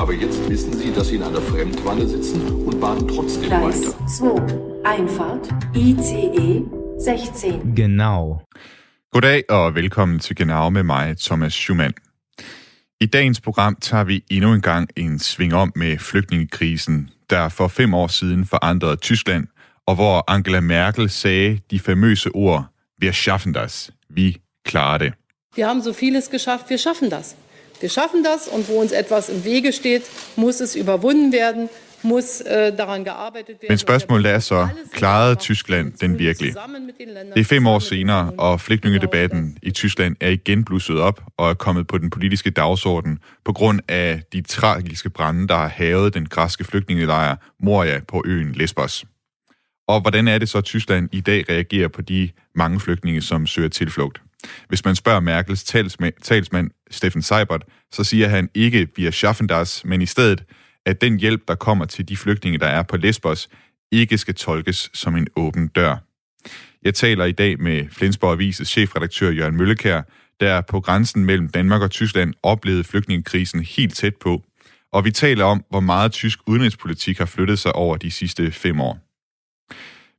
Aber jetzt wissen Sie, dass Sie in einer Fremdwanne sitzen und baden trotzdem Gleis weiter. 2. Einfahrt. ICE 16. Genau. Goddag og velkommen til Genau med mig, Thomas Schumann. I dagens program tager vi endnu en gang en sving om med flygtningekrisen, der for fem år siden forandrede Tyskland, og hvor Angela Merkel sagde de famøse ord, wir schaffen das, vi klarer det. Wir haben so vieles geschafft, wir schaffen das. Wir schaffen das und wo uns etwas im Wege steht, muss es überwunden werden, muss äh, daran gearbeitet werden. Men spørgsmålet er så, klarede Tyskland den virkelig? Det er fem år senere, og flygtningedebatten i Tyskland er igen blusset op og er kommet på den politiske dagsorden på grund af de tragiske brænde, der har havet den græske flygtningelejr Moria på øen Lesbos. Og hvordan er det så, at Tyskland i dag reagerer på de mange flygtninge, som søger tilflugt? Hvis man spørger Merkels talsmand, talsmand Steffen Seibert, så siger han ikke, via Schaffendas, men i stedet, at den hjælp, der kommer til de flygtninge, der er på Lesbos, ikke skal tolkes som en åben dør. Jeg taler i dag med Flensborg Avises chefredaktør Jørgen Møllekær, der på grænsen mellem Danmark og Tyskland oplevede flygtningekrisen helt tæt på. Og vi taler om, hvor meget tysk udenrigspolitik har flyttet sig over de sidste fem år.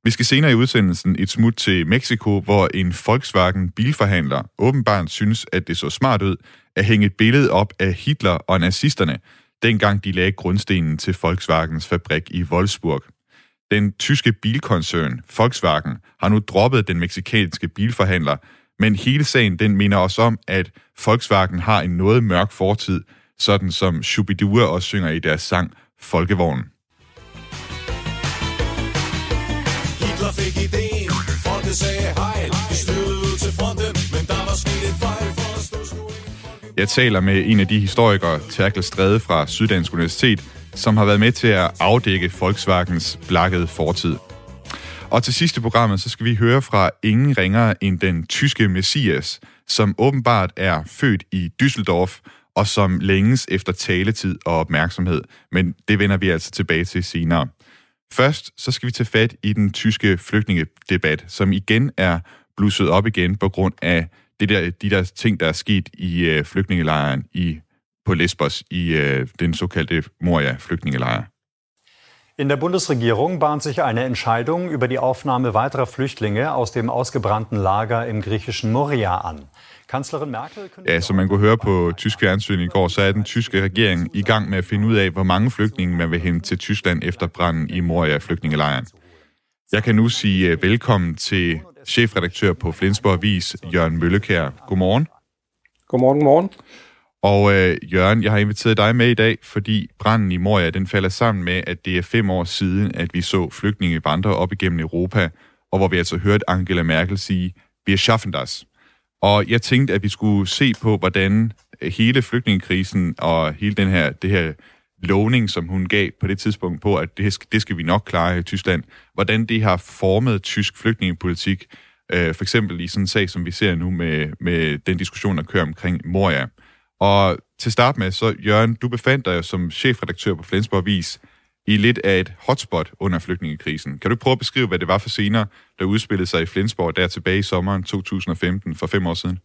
Vi skal senere i udsendelsen et smut til Mexico, hvor en Volkswagen bilforhandler åbenbart synes, at det så smart ud at hænge et billede op af Hitler og nazisterne, dengang de lagde grundstenen til Volkswagens fabrik i Wolfsburg. Den tyske bilkoncern Volkswagen har nu droppet den meksikanske bilforhandler, men hele sagen den minder os om, at Volkswagen har en noget mørk fortid, sådan som Shubidua også synger i deres sang Folkevognen. Der fik ideen, folket sagde hej. Vi styrede ud til fronten, men der var sket en fejl, for at stå skulle Jeg taler med en af de historikere, Terkel Strede fra Syddansk Universitet, som har været med til at afdække Volkswagens blakkede fortid. Og til sidste programmet, så skal vi høre fra ingen ringere end den tyske Messias, som åbenbart er født i Düsseldorf, og som længes efter taletid og opmærksomhed. Men det vender vi altså tilbage til senere. Først så skal vi tage fat i den tyske flygtningedebat, som igen er blusset op igen på grund af det der, de der ting, der er sket i øh, flygtningelejren i, på Lesbos, i øh, den såkaldte Moria-flygtningelejr. In der Bundesregierung bahnt sich eine Entscheidung über die Aufnahme weiterer Flüchtlinge aus dem ausgebrannten Lager im griechischen Moria an. Kanzlerin Merkel Ja, som man kunne høre på tysk fjernsyn i går, så er den tyske regering i gang med at finde ud af, hvor mange flygtninge man vil hente til Tyskland efter branden i Moria-flygtningelejren. Jeg kan nu sige øh, velkommen til chefredaktør på Flensborg Avis, Jørgen Møllekær. Godmorgen. Godmorgen, godmorgen. Og øh, Jørgen, jeg har inviteret dig med i dag, fordi branden i Moria, den falder sammen med, at det er fem år siden, at vi så flygtninge vandre op igennem Europa, og hvor vi altså hørte Angela Merkel sige, vi er schaffen das. Og jeg tænkte, at vi skulle se på, hvordan øh, hele flygtningekrisen og hele den her, det her lovning, som hun gav på det tidspunkt på, at det det skal vi nok klare i Tyskland, hvordan det har formet tysk flygtningepolitik, øh, for eksempel i sådan en sag, som vi ser nu med, med den diskussion, der kører omkring Moria. Og til start med, så Jørgen, du befandt dig jo som chefredaktør på Flensborg Avis i lidt af et hotspot under flygtningekrisen. Kan du prøve at beskrive, hvad det var for scener, der udspillede sig i Flensborg der tilbage i sommeren 2015, for fem år siden?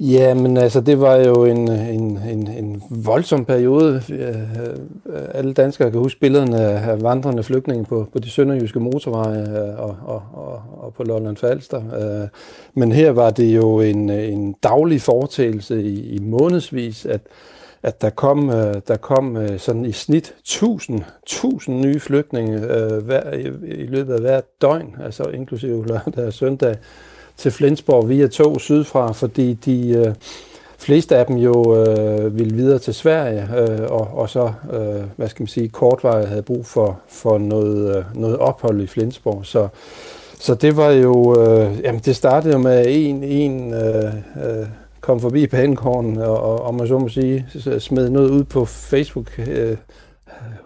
Ja, men altså, det var jo en, en, en, en voldsom periode. Alle danskere kan huske billederne af vandrende flygtninge på, på de sønderjyske motorveje øh, og, og, og, og på Lolland Falster. Øh, men her var det jo en, en daglig foretagelse i, i månedsvis, at, at der kom, øh, der kom sådan i snit 1000, 1000 nye flygtninge hver, i, i løbet af hvert døgn, altså inklusive lørdag og søndag til Flensborg via tog sydfra, fordi de øh, fleste af dem jo øh, ville videre til Sverige, øh, og, og så, øh, hvad skal man sige, kortvarigt havde brug for, for noget, øh, noget ophold i Flensborg. Så, så det var jo, øh, jamen det startede jo med, en, en øh, øh, kom forbi banegården, og, og, og man så må sige, smed noget ud på Facebook, øh,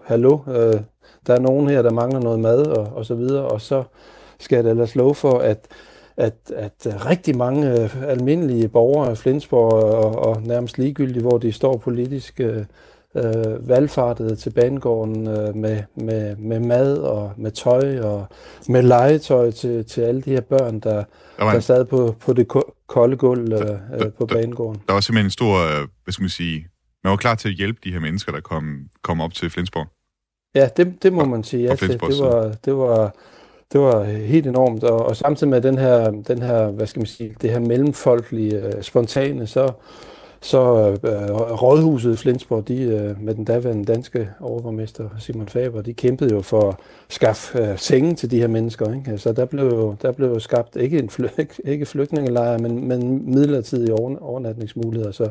hallo, øh, der er nogen her, der mangler noget mad og, og så videre, og så skal jeg da ellers love for, at at, at rigtig mange øh, almindelige borgere af Flensborg og, og nærmest ligegyldigt, hvor de står politisk øh, øh, valgfartet til banegården øh, med, med, med mad og med tøj og med legetøj til, til alle de her børn, der, der, der sad på, på det kolde gulv øh, der, på banegården. Der var simpelthen en stor, øh, hvad skal man sige, man var klar til at hjælpe de her mennesker, der kom, kom op til Flensborg. Ja, det, det må man sige ja til. Det var, det var, det var øh, helt enormt, og, og samtidig med den her, den her, hvad skal man sige, det her mellemfolkelige, øh, spontane, så, så øh, rådhuset i Flensborg, de, øh, med den daværende danske overborgmester Simon Faber, de kæmpede jo for at skaffe øh, senge til de her mennesker. Ikke? Så der blev, der blev skabt ikke, en fly, ikke, ikke flygtningelejre, men, men midlertidige overnatningsmuligheder, så,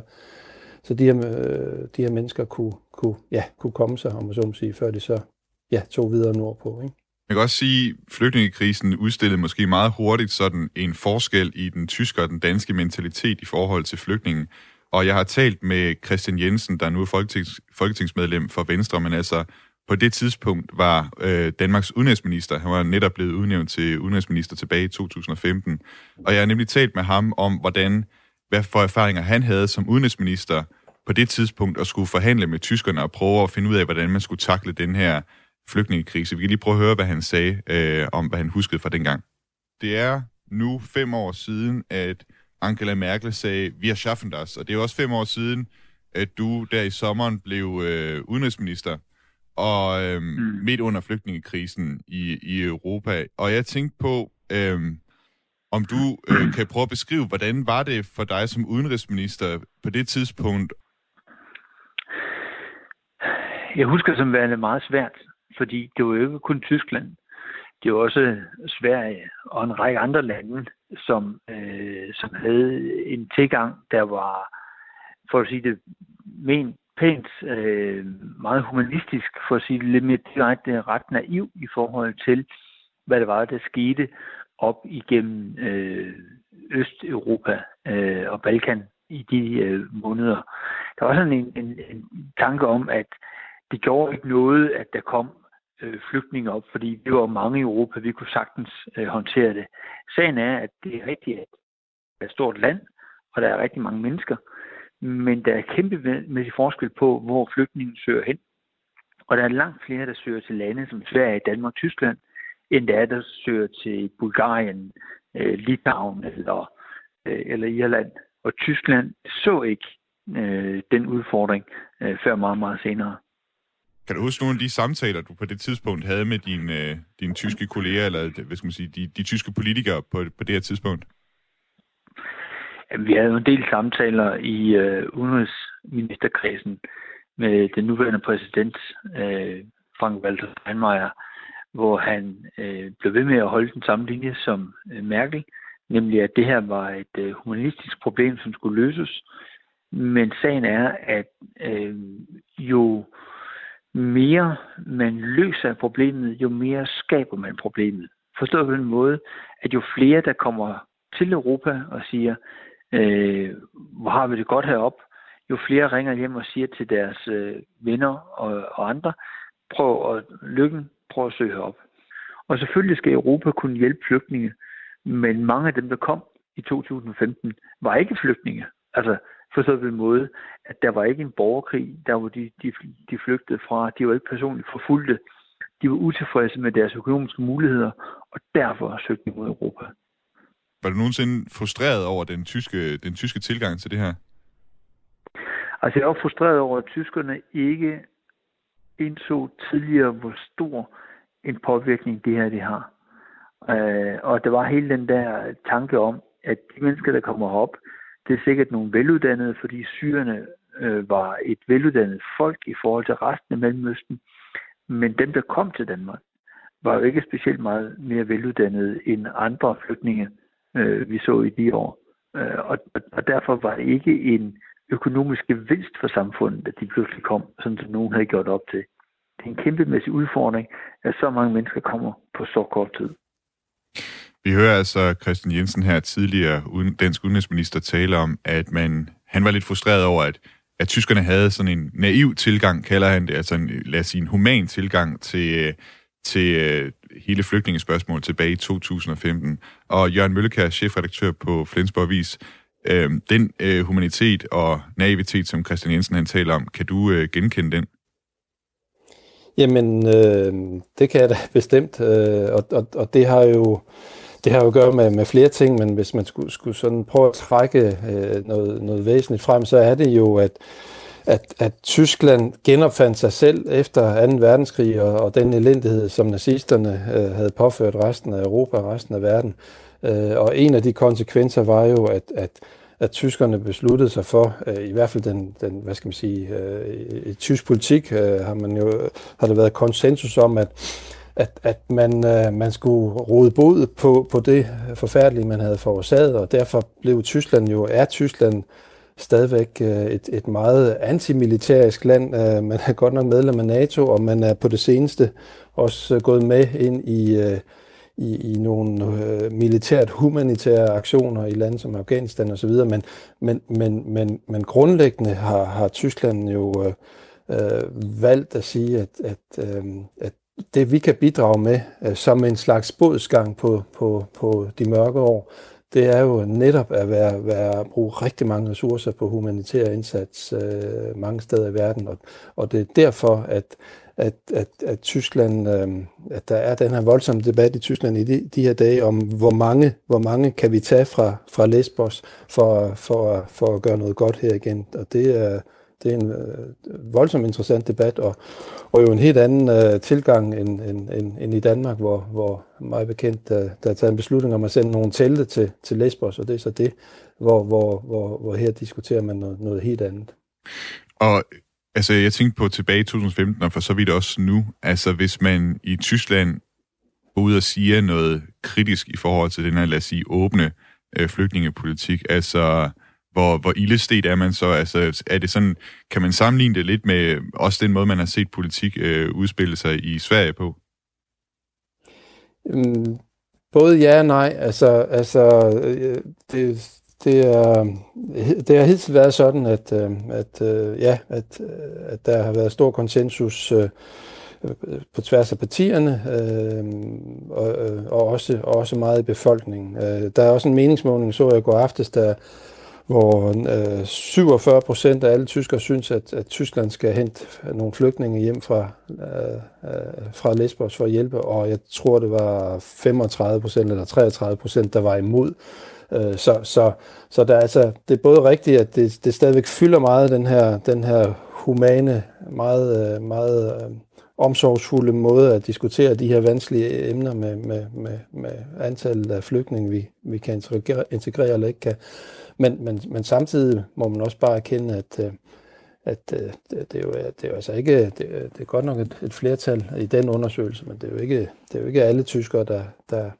så de her, øh, de her mennesker kunne, kunne, ja, kunne komme sig, om man så må sige, før de så ja, tog videre nordpå. Ikke? Man kan også sige, at flygtningekrisen udstillede måske meget hurtigt sådan en forskel i den tyske og den danske mentalitet i forhold til flygtningen. Og jeg har talt med Christian Jensen, der nu er folketings, folketingsmedlem for Venstre, men altså på det tidspunkt var øh, Danmarks udenrigsminister. Han var netop blevet udnævnt til udenrigsminister tilbage i 2015. Og jeg har nemlig talt med ham om, hvordan, hvad for erfaringer han havde som udenrigsminister på det tidspunkt at skulle forhandle med tyskerne og prøve at finde ud af, hvordan man skulle takle den her flygtningekrise. Vi kan lige prøve at høre, hvad han sagde øh, om, hvad han huskede fra dengang. Det er nu fem år siden, at Angela Merkel sagde, vi har schaffen das. Og det er også fem år siden, at du der i sommeren blev øh, udenrigsminister, og øh, mm. midt under flygtningekrisen i, i Europa. Og jeg tænkte på, øh, om du øh, kan prøve at beskrive, hvordan var det for dig som udenrigsminister på det tidspunkt? Jeg husker som værende meget svært, fordi det var jo ikke kun Tyskland. Det var også Sverige og en række andre lande, som, øh, som havde en tilgang, der var, for at sige det men, pænt, øh, meget humanistisk, for at sige det lidt mere direkte, ret naiv i forhold til, hvad det var, der skete op igennem øh, Østeuropa øh, og Balkan i de øh, måneder. Der var sådan en, en, en tanke om, at det gjorde ikke noget, at der kom øh, flygtninge op, fordi vi var mange i Europa, vi kunne sagtens øh, håndtere det. Sagen er, at det er rigtigt, at det er et stort land, og der er rigtig mange mennesker, men der er kæmpemæssig forskel på, hvor flygtningen søger hen. Og der er langt flere, der søger til lande som Sverige, Danmark, Tyskland, end der er, der søger til Bulgarien, øh, Litauen eller, øh, eller Irland. Og Tyskland så ikke øh, den udfordring øh, før meget, meget senere. Kan du huske nogle af de samtaler, du på det tidspunkt havde med dine, øh, dine tyske kolleger, eller hvad skal man sige, de, de tyske politikere på, på det her tidspunkt? Vi havde jo en del samtaler i øh, udenrigsministerkredsen med den nuværende præsident, øh, Frank-Walter Steinmeier, hvor han øh, blev ved med at holde den samme linje som øh, Merkel, nemlig at det her var et øh, humanistisk problem, som skulle løses. Men sagen er, at øh, jo mere man løser problemet, jo mere skaber man problemet. Forstået på den måde, at jo flere, der kommer til Europa og siger, øh, hvor har vi det godt herop, jo flere ringer hjem og siger til deres øh, venner og, og andre, prøv at lykken, prøv at søge herop. Og selvfølgelig skal Europa kunne hjælpe flygtninge, men mange af dem, der kom i 2015, var ikke flygtninge. Altså, forstået på en måde, at der var ikke en borgerkrig, der var de, de, de flygtede fra. De var ikke personligt forfulgte. De var utilfredse med deres økonomiske muligheder, og derfor søgte de mod Europa. Var du nogensinde frustreret over den tyske, den tyske tilgang til det her? Altså, jeg var frustreret over, at tyskerne ikke indså tidligere, hvor stor en påvirkning det her det har. Øh, og der var hele den der tanke om, at de mennesker, der kommer op, det er sikkert nogle veluddannede, fordi syrerne øh, var et veluddannet folk i forhold til resten af Mellemøsten. Men dem, der kom til Danmark, var jo ikke specielt meget mere veluddannede end andre flygtninge, øh, vi så i de år. Øh, og, og derfor var det ikke en økonomisk gevinst for samfundet, at de pludselig kom, sådan som nogen havde gjort op til. Det er en kæmpemæssig udfordring, at så mange mennesker kommer på så kort tid. Vi hører altså Christian Jensen her tidligere, dansk udenrigsminister, tale om, at man, han var lidt frustreret over, at, at tyskerne havde sådan en naiv tilgang, kalder han det, altså en, lad os sige, en human tilgang til, øh, til øh, hele flygtningespørgsmålet tilbage i 2015. Og Jørgen Møllekær, chefredaktør på Flensborg Avis, øh, den øh, humanitet og naivitet, som Christian Jensen han taler om, kan du øh, genkende den? Jamen, øh, det kan jeg da bestemt, øh, og, og, og det har jo det har jo at gøre med, med flere ting, men hvis man skulle, skulle sådan prøve at trække øh, noget, noget væsentligt frem, så er det jo, at, at, at Tyskland genopfandt sig selv efter 2. verdenskrig og, og den elendighed, som nazisterne øh, havde påført resten af Europa og resten af verden. Øh, og en af de konsekvenser var jo, at, at at tyskerne besluttede sig for, øh, i hvert fald den, den hvad skal man sige, øh, i tysk politik øh, har man jo har der været konsensus om, at at, at man, øh, man skulle rode bod på, på det forfærdelige, man havde forårsaget, og derfor blev Tyskland jo, er Tyskland stadigvæk øh, et, et meget antimilitærisk land. Øh, man er godt nok medlem af NATO, og man er på det seneste også øh, gået med ind i, øh, i, i nogle øh, militært humanitære aktioner i lande som Afghanistan osv., men, men, men, men, men grundlæggende har, har Tyskland jo øh, øh valgt at sige, at, at, øh, at det vi kan bidrage med øh, som en slags bodsgang på, på, på de mørke år, det er jo netop at være, være, bruge rigtig mange ressourcer på humanitær indsats øh, mange steder i verden. Og, og det er derfor, at, at, at, at Tyskland, øh, at der er den her voldsomme debat i Tyskland i de, de her dage om, hvor mange, hvor mange kan vi tage fra, fra Lesbos for, for, for at gøre noget godt her igen. Og det er, det er en øh, voldsomt interessant debat, og, og jo en helt anden øh, tilgang end, end, end, end i Danmark, hvor, hvor meget bekendt, der, der er taget en beslutning om at sende nogle telte til, til Lesbos, og det er så det, hvor, hvor, hvor, hvor her diskuterer man noget, noget helt andet. Og altså, jeg tænkte på tilbage i 2015, og for så vidt også nu, altså hvis man i Tyskland går ud og siger noget kritisk i forhold til den her, lad os sige, åbne øh, flygtningepolitik, altså hvor, hvor ildestet er man så? Altså, er det sådan, kan man sammenligne det lidt med også den måde, man har set politik øh, udspille sig i Sverige på? Mm, både ja og nej. Altså, altså øh, det, det, er, det har helt været sådan, at, øh, at, øh, ja, at, at der har været stor konsensus på tværs af partierne, øh, og, og, også, og også meget i befolkningen. Øh, der er også en meningsmåling, så jeg går aftes, der hvor øh, 47 procent af alle tyskere synes, at, at Tyskland skal hente nogle flygtninge hjem fra, øh, øh fra Lesbos for at hjælpe, og jeg tror, det var 35 procent eller 33 procent, der var imod. Øh, så, så, så der, altså, det er både rigtigt, at det, det stadigvæk fylder meget, den her, den her humane, meget, øh, meget øh, omsorgsfulde måde at diskutere de her vanskelige emner med, med, med, med antallet af flygtninge, vi, vi kan integrere, integrere eller ikke kan. Men, men, men samtidig må man også bare erkende, at, øh, at øh, det, det, er jo, det er jo altså ikke, det, øh, det er godt nok et, et flertal i den undersøgelse, men det er jo ikke, det er jo ikke alle tyskere, der, der,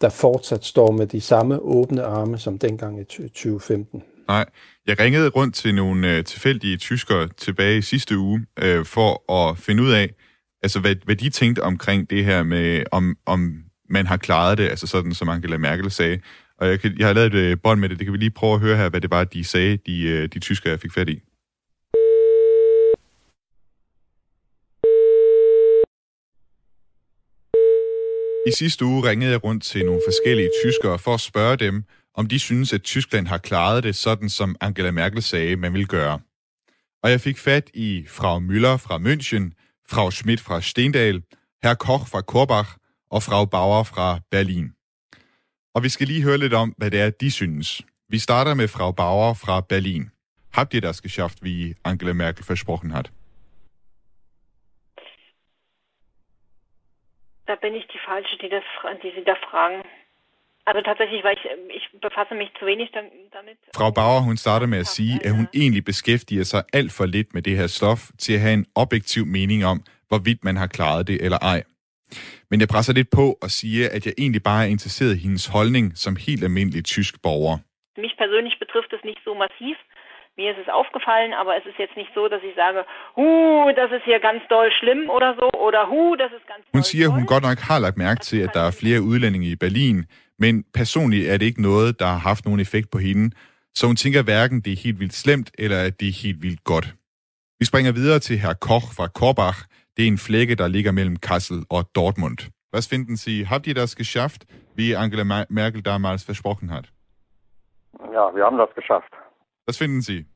der fortsat står med de samme åbne arme som dengang i 2015. Nej, jeg ringede rundt til nogle øh, tilfældige tyskere tilbage i sidste uge øh, for at finde ud af, altså hvad, hvad de tænkte omkring det her med, om, om man har klaret det, altså sådan som Angela Merkel sagde. Og jeg, kan, jeg har lavet et øh, bånd med det, det kan vi lige prøve at høre her, hvad det var, de sagde, de, øh, de tyskere, jeg fik fat i. I sidste uge ringede jeg rundt til nogle forskellige tyskere for at spørge dem, om de synes, at Tyskland har klaret det sådan, som Angela Merkel sagde, man vil gøre. Og jeg fik fat i Frau Müller fra München, Frau Schmidt fra Stendal, Herr Koch fra Korbach og Frau Bauer fra Berlin. Og vi skal lige høre lidt om, hvad det er, de synes. Vi starter med Frau Bauer fra Berlin. Habt ihr das geschafft, wie Angela Merkel versprochen hat? Da bin ich die Falsche, die, das, die Sie da fragen. Altså tatsächlich, weil ich, ich befasse mich zu wenig damit. Frau Bauer, hun starter med at sige, at hun egentlig beskæftiger sig alt for lidt med det her stof til at have en objektiv mening om, hvorvidt man har klaret det eller ej. Men jeg presser lidt på og siger, at jeg egentlig bare er interesseret i hendes holdning som helt almindelig tysk borger. Mich persönlich betrifft es nicht so massiv. Mir ist es aufgefallen, aber es ist jetzt nicht so, dass ich sage, huh, das ist hier ganz doll schlimm oder so, oder huh, das ist ganz Hun siger, hun godt nok har lagt mærke til, at der er flere udlændinge i Berlin, men personligt er det ikke noget, der har haft nogen effekt på hende. Så hun tænker hverken, det er helt vildt slemt, eller at det er helt vildt godt. Vi springer videre til herr Koch fra Korbach. Det er en flække, der ligger mellem Kassel og Dortmund. Was finden Sie? Habt ihr das geschafft, wie Angela Merkel damals versprochen hat? Ja, wir haben das geschafft. Was finden Sie?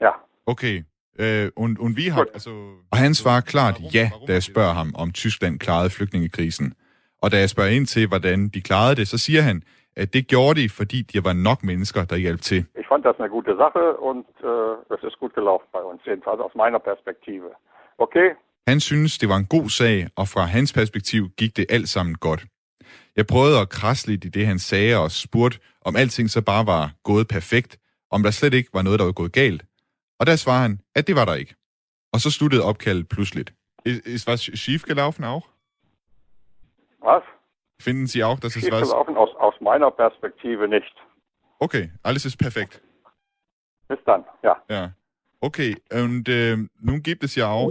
Ja. Okay. Øh, und, und wie hat, altså... Og han svarer klart ja, da jeg spørger ham, om Tyskland klarede flygtningekrisen. Og da jeg spørger ind til, hvordan de klarede det, så siger han, at det gjorde de, fordi der var nok mennesker, der hjalp til. Ich fand das eine gute Sache und äh, es ist gut gelaufen bei uns, jedenfalls aus meiner Perspektive. Okay? Han synes, det var en god sag, og fra hans perspektiv gik det alt sammen godt. Jeg prøvede at krasse lidt i det, han sagde, og spurgte, om alting så bare var gået perfekt, om der slet ikke var noget, der var gået galt. Og der svarede han, at det var der ikke. Og så sluttede opkaldet pludseligt. Ist was schief gelaufen auch? Was? Finden Sie auch, dass es was... Schiefgelaufen aus, aus meiner Perspektive nicht. Okay, alles ist perfekt. Bis dann, ja. Ja. Okay, und äh, nun gibt es ja auch...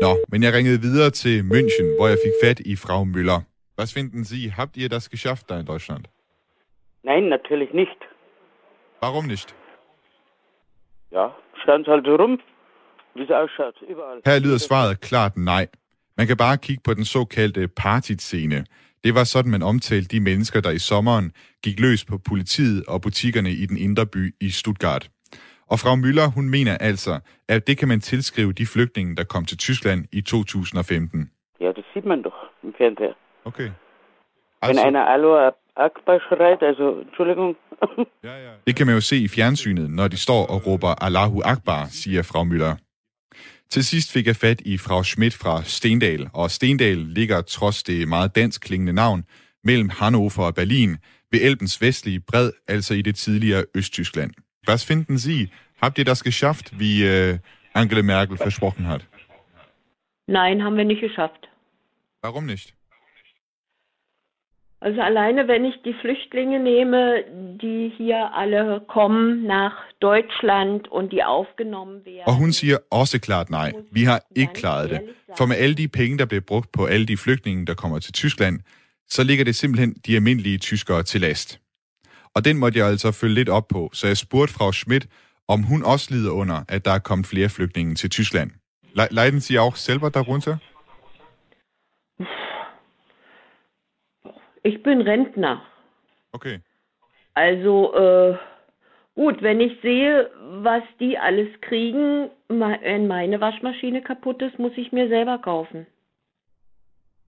Nå, men jeg ringede videre til München, hvor jeg fik fat i Frau Müller. Was finden Sie? Habt ihr das geschafft da in Deutschland? Nein, natürlich nicht. Warum nicht? Ja, stand halt rum, wie es ausschaut, überall. Her lyder svaret klart nej. Man kan bare kigge på den såkaldte partitscene. Det var sådan, man omtalte de mennesker, der i sommeren gik løs på politiet og butikkerne i den indre by i Stuttgart. Og Frau Müller, hun mener altså, at det kan man tilskrive de flygtninge, der kom til Tyskland i 2015. Ja, das sieht man doch im Fernseher. Okay. Wenn einer Aloha Akbar schreit, also, Entschuldigung. Det kan man jo se i fjernsynet, når de står og råber Allahu Akbar, siger Frau Müller. Til sidst fik jeg fat i Frau Schmidt fra Stendal, og Stendal ligger trods det meget dansk klingende navn mellem Hannover og Berlin ved Elbens vestlige bred, altså i det tidligere Østtyskland. Was finden Sie? Habt ihr das geschafft, wie äh, Angela Merkel versprochen hat? Nein, haben wir nicht geschafft. Warum nicht? Also alleine, wenn ich die Flüchtlinge nehme, die hier alle kommen nach Deutschland und die aufgenommen werden. Og hun siger også klart nej. Vi har ikke klaret det. For med alle de penge, der bliver brugt på alle de flygtninge, der kommer til Tyskland, så ligger det simpelthen de almindelige tyskere til last. Og den måtte jeg altså følge lidt op på, så jeg spurgte Frau Schmidt, om hun også lider under, at der er kommet flere flygtninge til Tyskland. Le leiden Sie auch selber darunter? Ich bin Rentner. Okay. Also, äh, gut, wenn ich sehe, was die alles kriegen, wenn meine Waschmaschine kaputt ist, muss ich mir selber kaufen.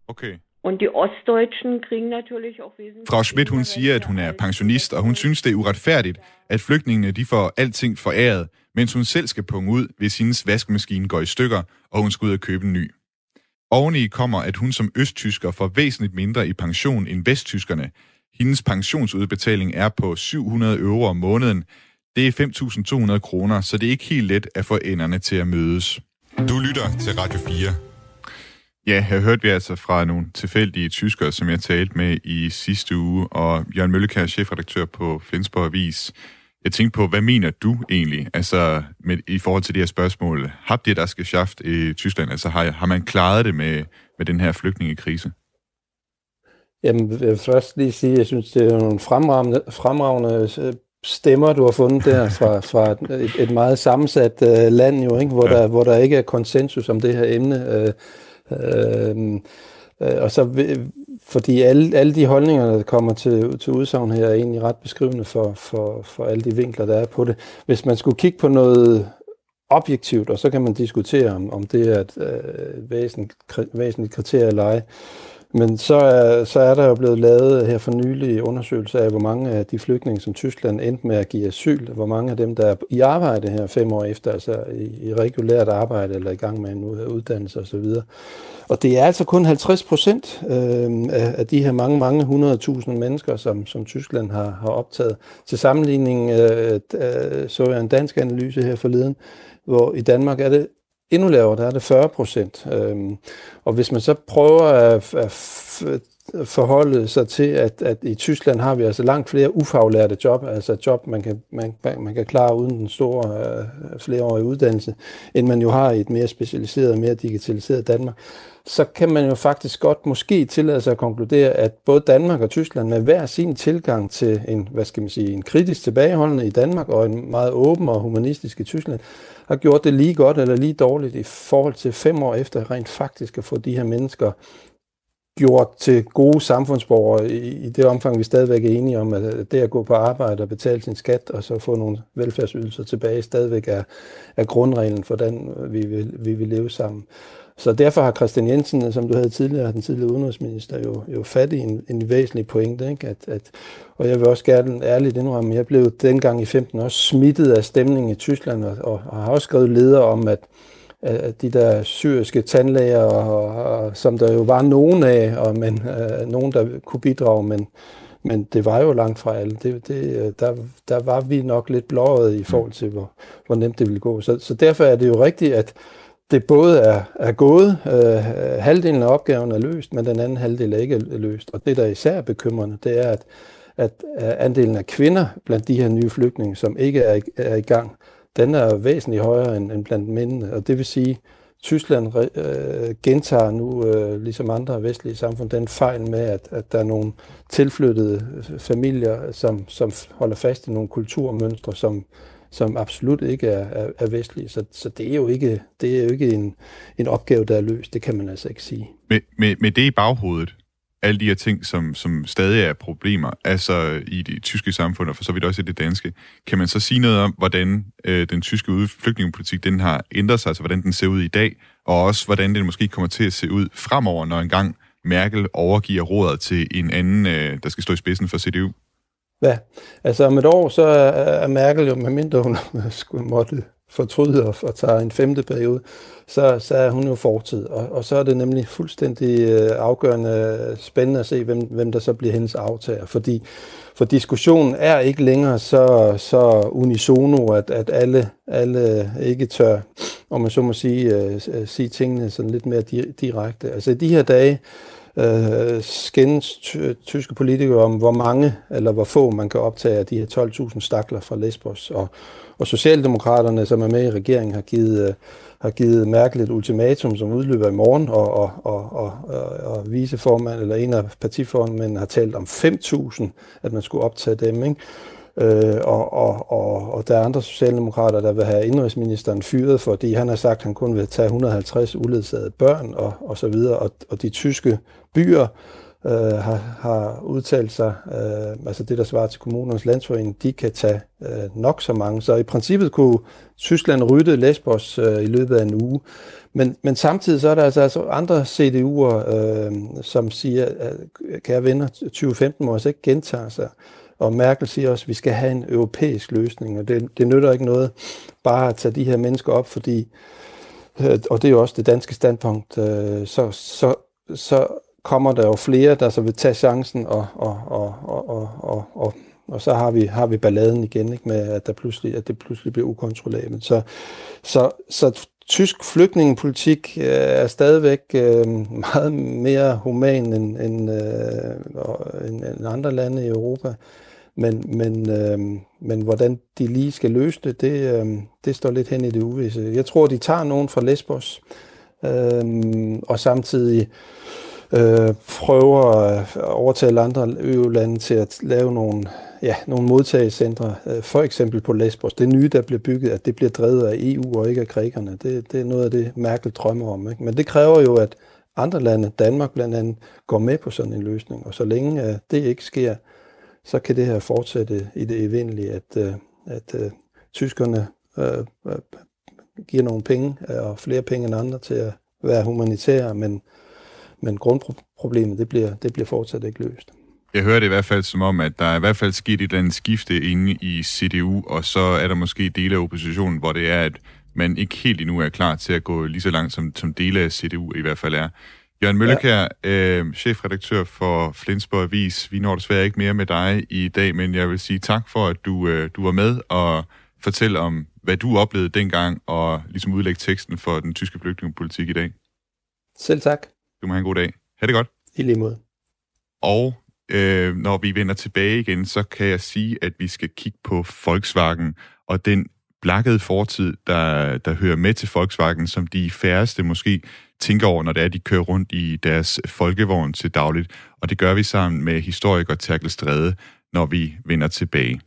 Okay. Und die Ostdeutschen kriegen natürlich auch wesentlich... Frau Schmidt, hun siger, at hun er pensionist, og hun synes, det er uretfærdigt, at flygtningene de får alting foræret, mens hun selv skal punge ud, hvis hendes vaskemaskine går i stykker, og hun skal ud og købe en ny. Oveni kommer, at hun som østtysker får væsentligt mindre i pension end vesttyskerne. Hendes pensionsudbetaling er på 700 euro om måneden. Det er 5.200 kroner, så det er ikke helt let at få enderne til at mødes. Du lytter til Radio 4. Ja, her hørte vi altså fra nogle tilfældige tyskere, som jeg talte med i sidste uge, og Jørgen Møllekær, chefredaktør på Flensborg Avis. Jeg tænkte på, hvad mener du egentlig, altså med, i forhold til det her spørgsmål? Har det, der skal schaft i Tyskland, altså har, har man klaret det med, med den her flygtningekrise? Jamen, jeg vil først lige sige, at jeg synes, det er nogle fremragende, fremragende øh, stemmer, du har fundet der fra, fra et, et meget sammensat uh, land, jo, ikke? Hvor, ja. der, hvor der ikke er konsensus om det her emne. Uh, Øhm, øh, og så fordi alle, alle de holdninger, der kommer til, til udsagn her, er egentlig ret beskrivende for, for, for alle de vinkler, der er på det. Hvis man skulle kigge på noget objektivt, og så kan man diskutere, om, om det er et øh, væsentligt, væsentligt kriterie eller ej. Men så er, så er der jo blevet lavet her for nylig undersøgelser af, hvor mange af de flygtninge, som Tyskland endte med at give asyl, hvor mange af dem, der er i arbejde her fem år efter, altså i, i regulært arbejde eller i gang med en uddannelse osv. Og det er altså kun 50 procent øh, af de her mange, mange hundredtusind mennesker, som, som Tyskland har, har optaget. Til sammenligning øh, øh, så jeg en dansk analyse her forleden, hvor i Danmark er det endnu lavere, der er det 40 procent. Øhm, og hvis man så prøver at, at forholde sig til, at, at i Tyskland har vi altså langt flere ufaglærte job, altså job, man kan, man, man kan klare uden den store øh, flereårige uddannelse, end man jo har i et mere specialiseret og mere digitaliseret Danmark. Så kan man jo faktisk godt måske tillade sig at konkludere, at både Danmark og Tyskland med hver sin tilgang til en, hvad skal man sige, en kritisk tilbageholdende i Danmark og en meget åben og humanistisk i Tyskland, har gjort det lige godt eller lige dårligt i forhold til fem år efter rent faktisk at få de her mennesker gjort til gode samfundsborgere i, i det omfang, vi stadigvæk er enige om, at det at gå på arbejde og betale sin skat og så få nogle velfærdsydelser tilbage, stadigvæk er, er grundreglen for den, øh, vi vil, vi vil leve sammen. Så derfor har Christian Jensen, øh, som du havde tidligere, den tidligere udenrigsminister, jo, jo fat i en, en væsentlig pointe. Ikke? At, at, og jeg vil også gerne ærligt indrømme, at jeg blev dengang i 15 også smittet af stemningen i Tyskland, og, og, og har også skrevet leder om, at, at de der syriske tandlæger, og, og, som der jo var nogen af, og men, øh, nogen, der kunne bidrage, men, men det var jo langt fra alle. Det, det, øh, der, der var vi nok lidt blåret i forhold til, hvor, hvor nemt det ville gå. Så, så derfor er det jo rigtigt, at det både er, er gået, øh, halvdelen af opgaven er løst, men den anden halvdel er ikke løst. Og det, der især er bekymrende, det er, at, at andelen af kvinder blandt de her nye flygtninge, som ikke er, er i gang, den er væsentligt højere end, end blandt mændene. Og det vil sige, Tyskland øh, gentager nu, øh, ligesom andre vestlige samfund, den fejl med, at, at der er nogle tilflyttede øh, familier, som, som holder fast i nogle kulturmønstre, som, som absolut ikke er, er, er vestlige. Så, så det er jo ikke, det er jo ikke en, en opgave, der er løst. Det kan man altså ikke sige. Med, med, med det i baghovedet, alle de her ting, som, som stadig er problemer, altså i det tyske samfund, og for så vidt også i det danske, kan man så sige noget om, hvordan øh, den tyske flygtningepolitik den har ændret sig, altså hvordan den ser ud i dag, og også hvordan den måske kommer til at se ud fremover, når engang Merkel overgiver rådet til en anden, øh, der skal stå i spidsen for CDU? Ja, altså om et år, så er Merkel jo, medmindre hun skulle måtte fortryder og, og tager en femte periode, så, så er hun jo fortid. Og, og så er det nemlig fuldstændig øh, afgørende spændende at se, hvem, hvem der så bliver hendes aftager. Fordi for diskussionen er ikke længere så, så unisono, at, at alle, alle ikke tør, om man så må sige, øh, øh, sige tingene sådan lidt mere direkte. Altså i de her dage, øh, skændes tyske politikere om, hvor mange eller hvor få man kan optage af de her 12.000 stakler fra Lesbos. Og, og Socialdemokraterne, som er med i regeringen, har givet, øh, har givet Merkel et ultimatum, som udløber i morgen, og, og, og, og, og, og viceformand, eller en af partiformændene har talt om 5.000, at man skulle optage dem. Ikke? Øh, og, og, og, og der er andre socialdemokrater, der vil have indrigsministeren fyret, fordi han har sagt, at han kun vil tage 150 uledsagede børn og, og så videre. Og, og de tyske byer øh, har, har udtalt sig, øh, altså det, der svarer til kommunernes landsforening, de kan tage øh, nok så mange. Så i princippet kunne Tyskland rydde Lesbos øh, i løbet af en uge. Men, men samtidig så er der altså, altså andre CDU'er, øh, som siger, at øh, kære venner, 2015 må altså ikke gentage sig. Og Merkel siger også, at vi skal have en europæisk løsning, og det, det nytter ikke noget bare at tage de her mennesker op, fordi, øh, og det er jo også det danske standpunkt, øh, så, så, så kommer der jo flere, der så vil tage chancen, og, og, og, og, og, og, og, og så har vi, har vi balladen igen, ikke, med at, der pludselig, at det pludselig bliver ukontrollabelt. Så, så, så tysk flygtningepolitik øh, er stadigvæk øh, meget mere human end, end, øh, end, end andre lande i Europa. Men, men, øh, men hvordan de lige skal løse det, det, øh, det står lidt hen i det uvisse. Jeg tror, de tager nogen fra Lesbos, øh, og samtidig øh, Øh, prøver at overtale andre EU-lande til at lave nogle, ja, nogle modtagecentre, øh, for eksempel på Lesbos. Det nye, der bliver bygget, at det bliver drevet af EU og ikke af grækerne. Det, det er noget af det, Merkel drømmer om. Ikke? Men det kræver jo, at andre lande, Danmark blandt andet, går med på sådan en løsning. Og så længe øh, det ikke sker, så kan det her fortsætte i det evindelige, at, øh, at uh, tyskerne uh, giver nogle penge, og flere penge end andre til at være humanitære, men, men grundproblemet, det bliver, det bliver fortsat ikke løst. Jeg hører det i hvert fald som om, at der er i hvert fald sket et eller andet skifte inde i CDU, og så er der måske dele af oppositionen, hvor det er, at man ikke helt endnu er klar til at gå lige så langt, som, som dele af CDU i hvert fald er. Jørgen Møllekær, ja. øh, chefredaktør for Flensborg Avis. Vi når desværre ikke mere med dig i dag, men jeg vil sige tak for, at du, øh, du var med og fortælle om, hvad du oplevede dengang, og ligesom udlægge teksten for den tyske flygtningepolitik i dag. Selv tak. Du må have en god dag. Ha' det godt. I lige måde. Og øh, når vi vender tilbage igen, så kan jeg sige, at vi skal kigge på Volkswagen og den blakkede fortid, der, der hører med til Volkswagen, som de færreste måske tænker over, når det er, de kører rundt i deres folkevogn til dagligt. Og det gør vi sammen med historiker Terkel Stræde, når vi vender tilbage.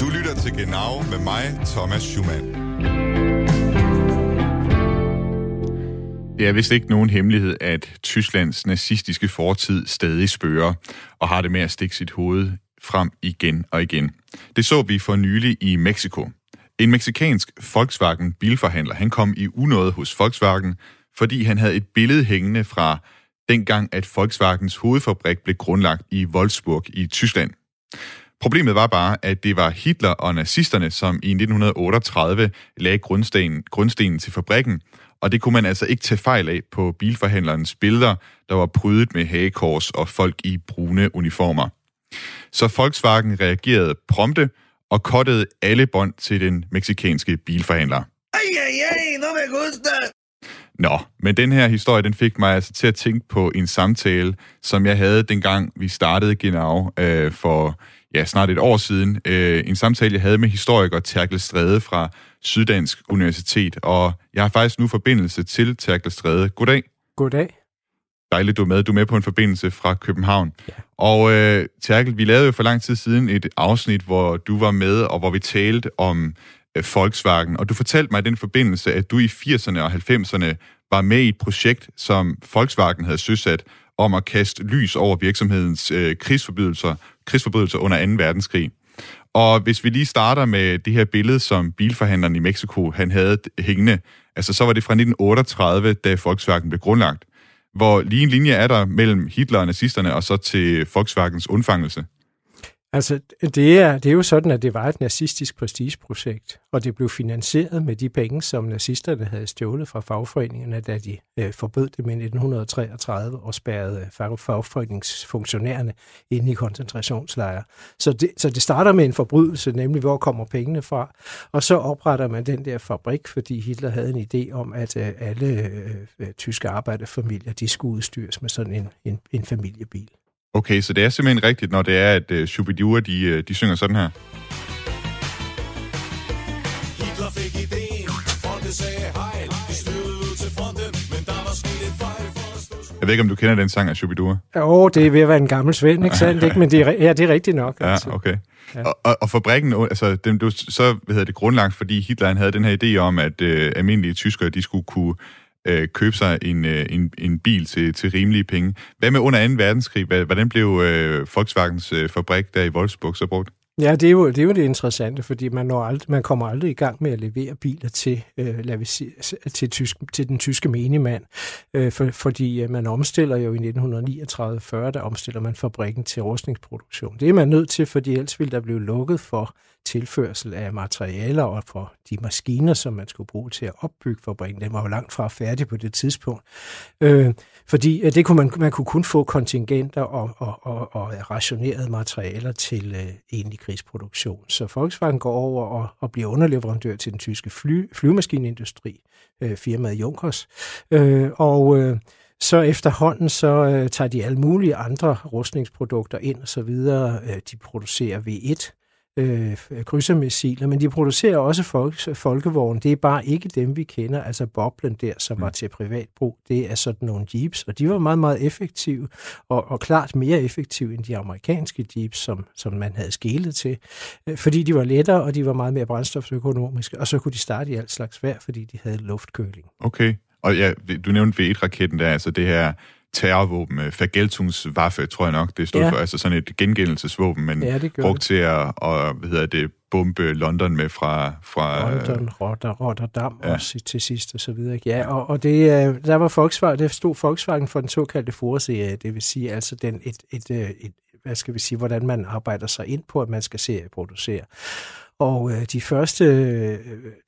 Du lytter til Genau med mig, Thomas Schumann. Det er vist ikke nogen hemmelighed, at Tysklands nazistiske fortid stadig spørger og har det med at stikke sit hoved frem igen og igen. Det så vi for nylig i Mexico. En meksikansk Volkswagen bilforhandler, han kom i unåde hos Volkswagen, fordi han havde et billede hængende fra dengang, at Volkswagens hovedfabrik blev grundlagt i Wolfsburg i Tyskland. Problemet var bare, at det var Hitler og nazisterne, som i 1938 lagde grundstenen, grundstenen til fabrikken, og det kunne man altså ikke tage fejl af på bilforhandlerens billeder, der var prydet med hagekors og folk i brune uniformer. Så Volkswagen reagerede prompte og kottede alle bånd til den meksikanske bilforhandler. Ay, ay, ay, no me gusta. Nå, men den her historie, den fik mig altså til at tænke på en samtale, som jeg havde dengang vi startede Genau øh, for ja, snart et år siden. Øh, en samtale, jeg havde med historiker Terkel Stræde fra Syddansk Universitet, og jeg har faktisk nu forbindelse til Terkel Stræde. Goddag. Goddag. Dejligt, du er med. Du er med på en forbindelse fra København. Ja. Og øh, Terkel, vi lavede jo for lang tid siden et afsnit, hvor du var med, og hvor vi talte om øh, Volkswagen. Og du fortalte mig i den forbindelse, at du i 80'erne og 90'erne var med i et projekt, som Volkswagen havde søsat om at kaste lys over virksomhedens øh, krigsforbrydelser, krigsforbrydelser under 2. verdenskrig. Og hvis vi lige starter med det her billede, som bilforhandleren i Mexico han havde hængende, altså så var det fra 1938, da Volkswagen blev grundlagt hvor lige en linje er der mellem Hitler og nazisterne, og så til Volkswagens undfangelse? Altså, det er, det er jo sådan, at det var et nazistisk prestigeprojekt, og det blev finansieret med de penge, som nazisterne havde stjålet fra fagforeningerne, da de øh, forbød dem i 1933 og spærrede øh, fag, fagforeningsfunktionærerne inde i koncentrationslejre. Så det, så det starter med en forbrydelse, nemlig hvor kommer pengene fra, og så opretter man den der fabrik, fordi Hitler havde en idé om, at øh, alle øh, øh, tyske arbejderfamilier, de skulle udstyres med sådan en, en, en familiebil. Okay, så det er simpelthen rigtigt, når det er, at uh, Shubidua, de, uh, de synger sådan her. Hitler fik ideen, folket sagde hej, de styrede til fronten, men der var sket et fejl for. Jeg ved ikke, om du kender den sang af Shubidua? Jo, det er ved at være en gammel svend, ikke sandt? Ikke? Men det er, ja, det er rigtigt nok. Altså. Ja, okay. Ja. Og, og, og fabrikken, altså, den blev så hvad hedder det, grundlagt, fordi Hitler han havde den her idé om, at øh, almindelige tyskere, de skulle kunne øh, købe sig en, øh, en, en bil til, til rimelige penge. Hvad med under 2. verdenskrig? Hvordan blev øh, Volkswagens øh, fabrik der i Wolfsburg så brugt? Ja, det er, jo, det er jo det interessante, fordi man, når aldrig, man kommer aldrig i gang med at levere biler til, øh, lad vi sige, til, tysk, til den tyske menigmand, øh, for, fordi øh, man omstiller jo i 1939-40, der omstiller man fabrikken til rustningsproduktion. Det er man nødt til, fordi ellers ville der blive lukket for tilførsel af materialer og for de maskiner, som man skulle bruge til at opbygge fabrikken. Den var jo langt fra færdig på det tidspunkt. Øh, fordi øh, det kunne man, man kunne kun få kontingenter og, og, og, og rationerede materialer til øh, egentlig krigsproduktion. Så Volkswagen går over og, og bliver underleverandør til den tyske fly, flymaskinindustri, øh, firmaet Junkers. Øh, og øh, så efterhånden så øh, tager de alle mulige andre rustningsprodukter ind og så videre. Øh, de producerer V1, øh, krydsermissiler, men de producerer også folk, folkevogne. Det er bare ikke dem, vi kender, altså boblen der, som var mm. til privatbrug. Det er sådan nogle jeeps, og de var meget, meget effektive, og, og klart mere effektive end de amerikanske jeeps, som, som man havde skælet til, øh, fordi de var lettere, og de var meget mere brændstofsøkonomiske, og så kunne de starte i alt slags vejr, fordi de havde luftkøling. Okay, og ja, du nævnte V1-raketten der, altså det her terrorvåben, øh, Vergeltungswaffe, tror jeg nok, det stod ja. for, altså sådan et gengældelsesvåben, men ja, brugt til at, og, hvad hedder det, bombe London med fra... fra London, Rotterdam ja. også til sidst og så videre. Ja, og, og det, øh, der var Volkswagen, der stod Volkswagen for den såkaldte forserie, det vil sige altså den, et, et, et, et, hvad skal vi sige, hvordan man arbejder sig ind på, at man skal producere. Og øh, de første,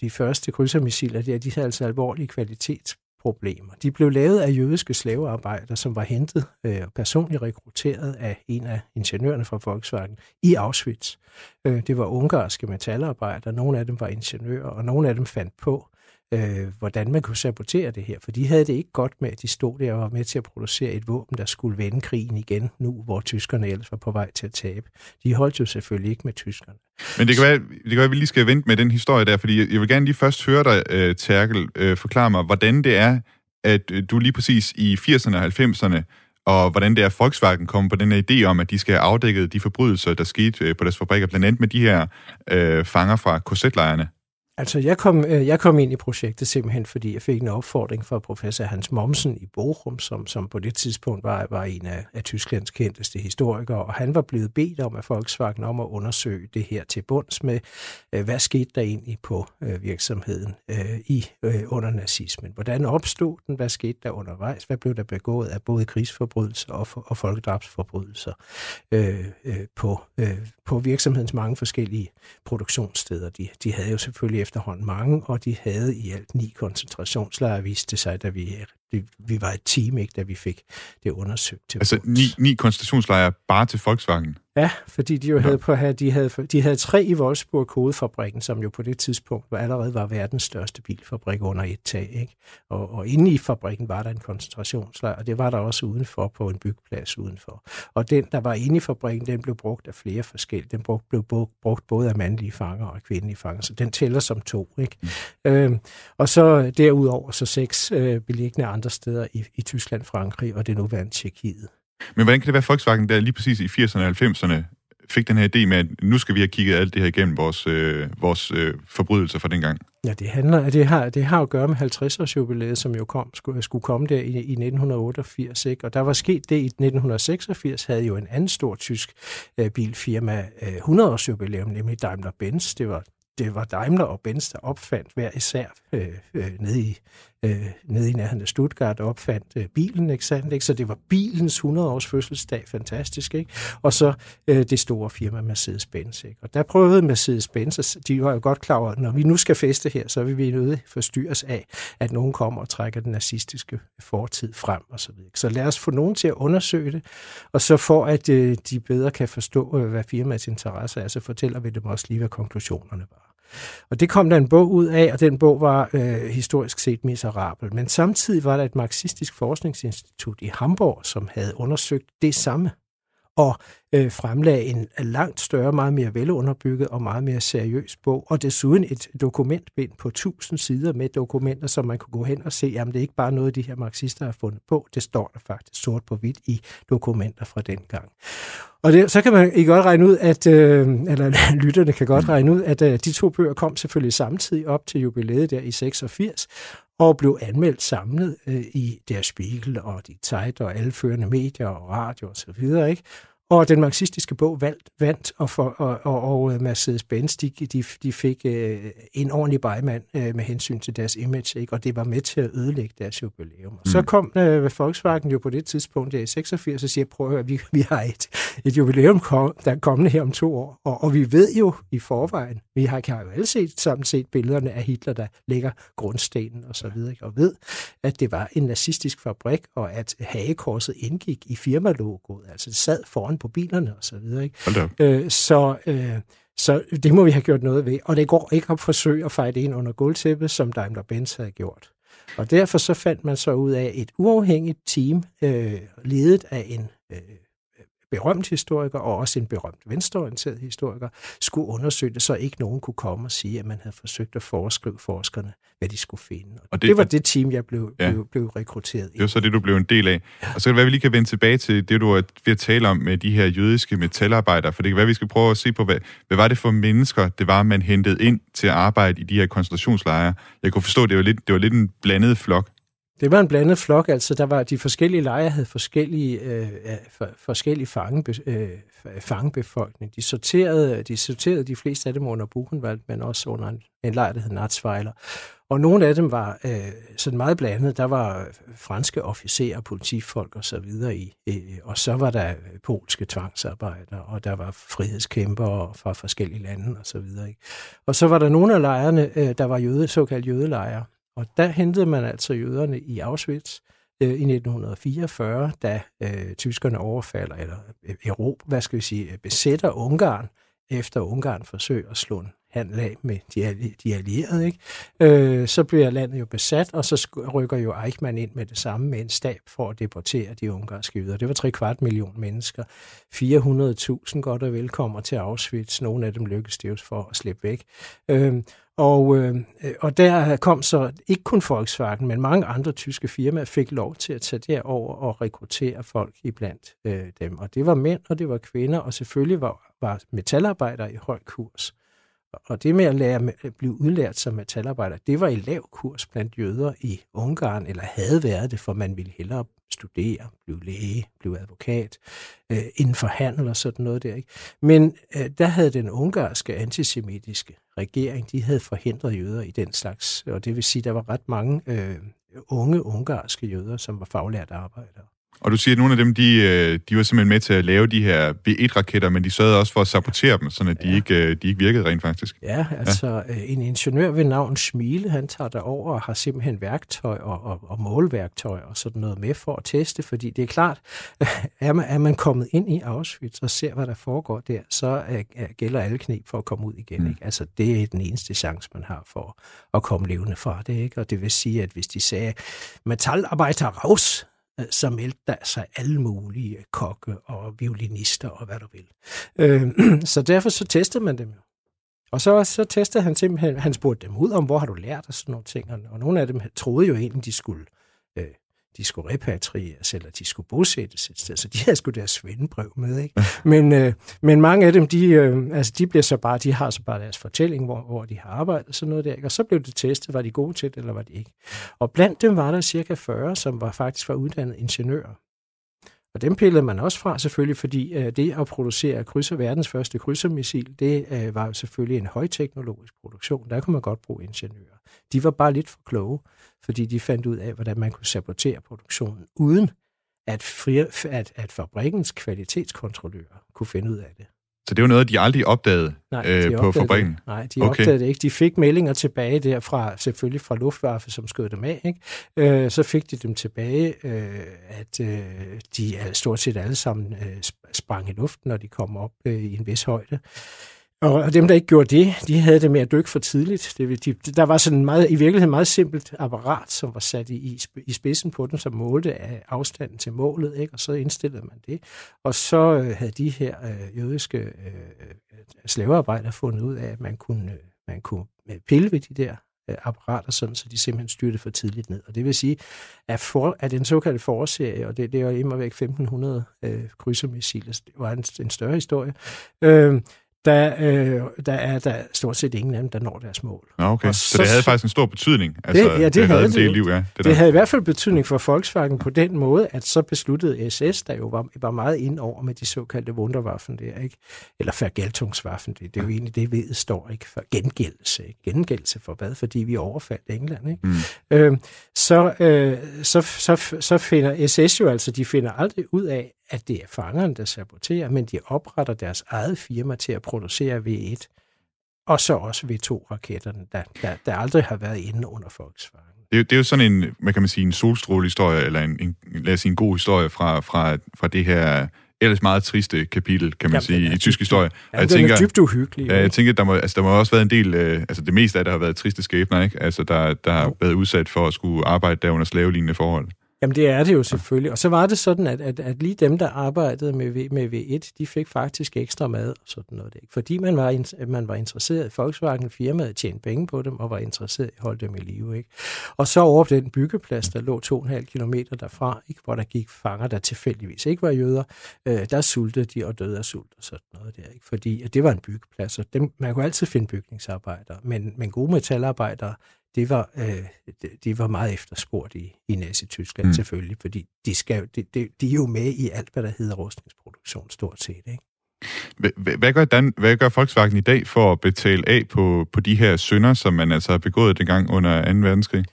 de første krydsermissiler, der, de havde altså alvorlige kvalitets problemer. De blev lavet af jødiske slavearbejdere, som var hentet øh, personligt rekrutteret af en af ingeniørerne fra Volkswagen i Auschwitz. Øh, det var ungarske metalarbejdere, nogle af dem var ingeniører, og nogle af dem fandt på, øh, hvordan man kunne sabotere det her. For de havde det ikke godt med, at de stod der og var med til at producere et våben, der skulle vende krigen igen nu, hvor tyskerne ellers var på vej til at tabe. De holdt jo selvfølgelig ikke med tyskerne. Men det kan, være, det kan være, at vi lige skal vente med den historie der, fordi jeg vil gerne lige først høre dig, uh, Terkel, øh, forklare mig, hvordan det er, at øh, du lige præcis i 80'erne og 90'erne, og hvordan det er, at Volkswagen kom på den her idé om, at de skal have afdækket de forbrydelser, der skete på deres fabrikker, blandt andet med de her øh, fanger fra korsetlejrene. Altså, jeg kom, øh, jeg kom ind i projektet simpelthen, fordi jeg fik en opfordring fra professor Hans Momsen i Bochum, som, som på det tidspunkt var, var en af, af Tysklands kendteste historikere, og han var blevet bedt om af Volkswagen om at undersøge det her til bunds med, øh, hvad skete der egentlig på øh, virksomheden i under nazismen? Hvordan opstod den? Hvad skete der undervejs? Hvad blev der begået af både krigsforbrydelser og, og folkedrabsforbrydelser øh, øh, på, øh, på virksomhedens mange forskellige produktionssteder? De, de havde jo selvfølgelig efterhånden mange, og de havde i alt ni koncentrationslejre, viste det sig, da vi, vi var et team, ikke, da vi fik det undersøgt. Til altså ni, ni koncentrationslejre bare til Volkswagen? Ja, fordi de jo ja. havde på her, de havde, de havde tre i Wolfsburg kodefabrikken, som jo på det tidspunkt allerede var verdens største bilfabrik under et tag. Ikke? Og, og inde i fabrikken var der en koncentrationslejr, og det var der også udenfor på en byggeplads udenfor. Og den, der var inde i fabrikken, den blev brugt af flere forskellige. Den brug, blev brugt både af mandlige fanger og kvindelige fanger, så den tæller som to. Ikke? Mm. Øhm, og så derudover så seks øh, beliggende andre steder i, i Tyskland, Frankrig og det nuværende Tjekkiet. Men hvordan kan det være, at Volkswagen der lige præcis i 80'erne og 90'erne fik den her idé med, at nu skal vi have kigget alt det her igennem vores, øh, vores øh, forbrydelser fra dengang? Ja, det handler, det har, det har at gøre med 50-års jubilæet, som jo kom, skulle, øh, skulle komme der i, i 1988, ikke? og der var sket det i 1986, havde jo en anden stor tysk øh, bilfirma øh, 100-års jubilæum, nemlig Daimler-Benz. Det var det var Daimler og Benz, der opfandt hver især øh, øh, nede, i, øh, nede i nærheden af Stuttgart, opfandt øh, bilen, ikke sandt? Ikke? Så det var bilens 100-års fødselsdag, fantastisk, ikke? Og så øh, det store firma Mercedes-Benz, ikke? Og der prøvede Mercedes-Benz, de var jo godt klar over, at når vi nu skal feste her, så vil vi nødt forstyrres af, at nogen kommer og trækker den nazistiske fortid frem, og så videre. Så lad os få nogen til at undersøge det, og så for at øh, de bedre kan forstå, øh, hvad firmaets interesse er, så fortæller vi dem også lige, hvad konklusionerne var. Og det kom der en bog ud af, og den bog var øh, historisk set miserabel. Men samtidig var der et marxistisk forskningsinstitut i Hamburg, som havde undersøgt det samme og øh, fremlagde en øh, langt større, meget mere velunderbygget og meget mere seriøs bog, og desuden et dokumentbind på 1000 sider med dokumenter, som man kunne gå hen og se, jamen det er ikke bare noget, de her marxister har fundet på, det står der faktisk sort på hvidt i dokumenter fra den gang. Og det, så kan man i godt regne ud, at, øh, eller lytterne kan godt regne ud, at øh, de to bøger kom selvfølgelig samtidig op til jubilæet der i 86, og blev anmeldt samlet øh, i Der Spiegel og De Zeit og alle førende medier og radio osv., ikke? Og den marxistiske bog valgt, vandt, og, for, og, og, og øh, Mercedes-Benz, de, de, de fik øh, en ordentlig bejmand øh, med hensyn til deres image, ikke? og det var med til at ødelægge deres jubilæum. Mm. Så kom øh, Volkswagen jo på det tidspunkt, der i 86, og siger, prøv at høre, vi, vi har et, et jubilæum, kom, der er kommende her om to år, og, og vi ved jo i forvejen, vi har, kan jo alle set, sammen set billederne af Hitler, der ligger grundstenen og så videre, og ved, at det var en nazistisk fabrik, og at hagekorset indgik i firmalogoet, altså det sad foran på bilerne og så videre. Ikke? Øh, så, øh, så det må vi have gjort noget ved. Og det går ikke at forsøge at fejde ind under gulvtæppet, som Daimler-Benz havde gjort. Og derfor så fandt man så ud af et uafhængigt team, øh, ledet af en øh, berømt historiker og også en berømt venstreorienteret historiker, skulle undersøge det, så ikke nogen kunne komme og sige, at man havde forsøgt at foreskrive forskerne, hvad de skulle finde. Og, og det, det var det team, jeg blev, ja. blev, blev rekrutteret i. Det var så det, du blev en del af. Ja. Og så kan det være, at vi lige kan vende tilbage til det, du er ved at tale om med de her jødiske metalarbejdere, for det kan være, at vi skal prøve at se på, hvad, hvad var det for mennesker, det var, man hentede ind til at arbejde i de her koncentrationslejre. Jeg kunne forstå, at det var lidt, det var lidt en blandet flok. Det var en blandet flok, altså der var de forskellige lejre havde forskellige, øh, for, forskellige fange, øh, fangebefolkning. De sorterede, de sorterede de fleste af dem under Buchenwald, men også under en, en lejr, der hed Natsweiler. Og nogle af dem var øh, sådan meget blandet. Der var franske officerer, politifolk og så videre i. Øh, og så var der polske tvangsarbejdere, og der var frihedskæmpere fra forskellige lande og så videre. Ikke? Og så var der nogle af lejrene, øh, der var jøde, såkaldt jødelejre. Og der hentede man altså jøderne i Auschwitz øh, i 1944, da øh, tyskerne overfalder, eller øh, Europa, hvad skal vi sige, øh, besætter Ungarn, efter Ungarn forsøger at slå en handle af med de, de allierede. Ikke? Øh, så bliver landet jo besat, og så rykker jo Eichmann ind med det samme med en stab for at deportere de ungarske jøder. Det var tre kvart million mennesker. 400.000 godt og velkommer til Auschwitz. Nogle af dem lykkedes det jo for at slippe væk. Øh, og, øh, og der kom så ikke kun Volkswagen, men mange andre tyske firmaer fik lov til at tage derover og rekruttere folk iblandt øh, dem. Og det var mænd, og det var kvinder, og selvfølgelig var, var metalarbejdere i høj kurs. Og det med at lære, at blive udlært som metalarbejder, det var i lav kurs blandt jøder i Ungarn, eller havde været det, for man ville hellere studere, blive læge, blive advokat, øh, inden for handel og sådan noget der. Ikke? Men øh, der havde den ungarske antisemitiske regering, de havde forhindret jøder i den slags, og det vil sige, der var ret mange øh, unge ungarske jøder, som var faglærte arbejdere. Og du siger, at nogle af dem, de, øh, de var simpelthen med til at lave de her B-1-raketter, men de sørgede også for at sabotere dem, så de, ja. ikke, øh, de ikke virkede rent faktisk. Ja, altså ja. Øh, en ingeniør ved navn Schmiele, han tager derover og har simpelthen værktøj og, og, og målværktøj og sådan noget med for at teste, fordi det er klart, er man, er man kommet ind i Auschwitz og ser, hvad der foregår der, så er, gælder alle knep for at komme ud igen. Mm. Ikke? Altså, det er den eneste chance, man har for at komme levende fra det. Ikke? Og det vil sige, at hvis de sagde, metalarbejder raus, Øh, så meldte der sig alle mulige kokke og violinister og hvad du vil. Øh, så derfor så testede man dem jo. Og så, så testede han simpelthen, han spurgte dem ud om, hvor har du lært og sådan nogle ting. Og nogle af dem troede jo egentlig, de skulle øh, de skulle repatrieres, eller de skulle bosættes et sted, så de havde sgu deres svendebrev med, ikke? Men, øh, men mange af dem, de, øh, altså, de bliver så bare, de har så bare deres fortælling, hvor, hvor de har arbejdet, sådan noget der, ikke? og så blev det testet, var de gode til det, eller var de ikke. Og blandt dem var der cirka 40, som var faktisk var uddannet ingeniører. Og dem pillede man også fra selvfølgelig, fordi øh, det at producere krydser, verdens første krydsermissil, det øh, var jo selvfølgelig en højteknologisk produktion. Der kunne man godt bruge ingeniører. De var bare lidt for kloge, fordi de fandt ud af, hvordan man kunne sabotere produktionen, uden at, fri, at, at fabrikkens kvalitetskontrollører kunne finde ud af det. Så det var noget, de aldrig opdagede, Nej, de øh, opdagede på fabrikken? Det. Nej, de okay. opdagede det ikke. De fik meldinger tilbage derfra, selvfølgelig fra Luftwaffe, som skød dem af. Ikke? Øh, så fik de dem tilbage, øh, at øh, de stort set alle sammen øh, sprang i luften, når de kom op øh, i en vis højde. Og dem, der ikke gjorde det, de havde det med at dykke for tidligt. Det, de, der var sådan meget, i virkeligheden meget simpelt apparat, som var sat i, i spidsen på den, som målte af afstanden til målet, ikke? og så indstillede man det. Og så øh, havde de her øh, jødiske øh, øh slavearbejdere fundet ud af, at man kunne, øh, man kunne øh, pille ved de der øh, apparater, sådan, så de simpelthen styrte for tidligt ned. Og det vil sige, at, for, at den såkaldte forårserie, og det, det er jo imod væk 1500 øh, krydsermissiler, det var en, en større historie, øh, der, øh, der er der stort set ingen af dem, der når deres mål. Ja, okay. Så, så det havde faktisk en stor betydning? Altså, det, ja, det, det havde en del liv, ja. Det, det der. havde i hvert fald betydning for Volkswagen på den måde, at så besluttede SS, der jo var, var meget ind over med de såkaldte Wunderwaffen der, ikke? eller Vergeltungswaffen, det, det er jo egentlig det, ved står, ikke? For gengældelse. Ikke? Gengældelse for hvad? Fordi vi overfaldt England. Ikke? Mm. Øh, så, øh, så, så, så finder SS jo altså, de finder aldrig ud af, at det er fangerne, der saboterer, men de opretter deres eget firma til at producere V1, og så også V2-raketterne, der, der, der aldrig har været inde under Volkswagen. Det er, det er jo sådan en, hvad kan man sige, en solstrålehistorie, eller en, en, lad os sige, en god historie fra, fra, fra det her ellers meget triste kapitel, kan man Jamen, sige, i tysk historie. Ja, jeg tænker, er dybt uhyggelig. Ja, jeg tænker, der må, altså, der må også været en del, øh, altså det meste af det har været triste skæbner, ikke? Altså, der, der har været udsat for at skulle arbejde der under slavelignende forhold. Jamen det er det jo selvfølgelig. Og så var det sådan, at, at, at lige dem, der arbejdede med, v, med V1, de fik faktisk ekstra mad og sådan noget. Ikke? Fordi man var, man var interesseret i Volkswagen, firmaet tjente penge på dem og var interesseret i at holde dem i live. Ikke? Og så over på den byggeplads, der lå 2,5 km derfra, ikke? hvor der gik fanger, der tilfældigvis ikke var jøder, øh, der sultede de og døde af sult og sådan noget der. Ikke? Fordi at det var en byggeplads, og dem, man kunne altid finde bygningsarbejdere, men, men gode metalarbejdere, det var, øh, de var meget efterspurgt i, i Nazi-Tyskland mm. selvfølgelig, fordi de, skal, de, de, de er jo med i alt, hvad der hedder rustningsproduktion stort set. Ikke? Hvad gør, Dan, hvad gør Volkswagen i dag for at betale af på, på de her synder, som man altså har begået dengang under 2. verdenskrig?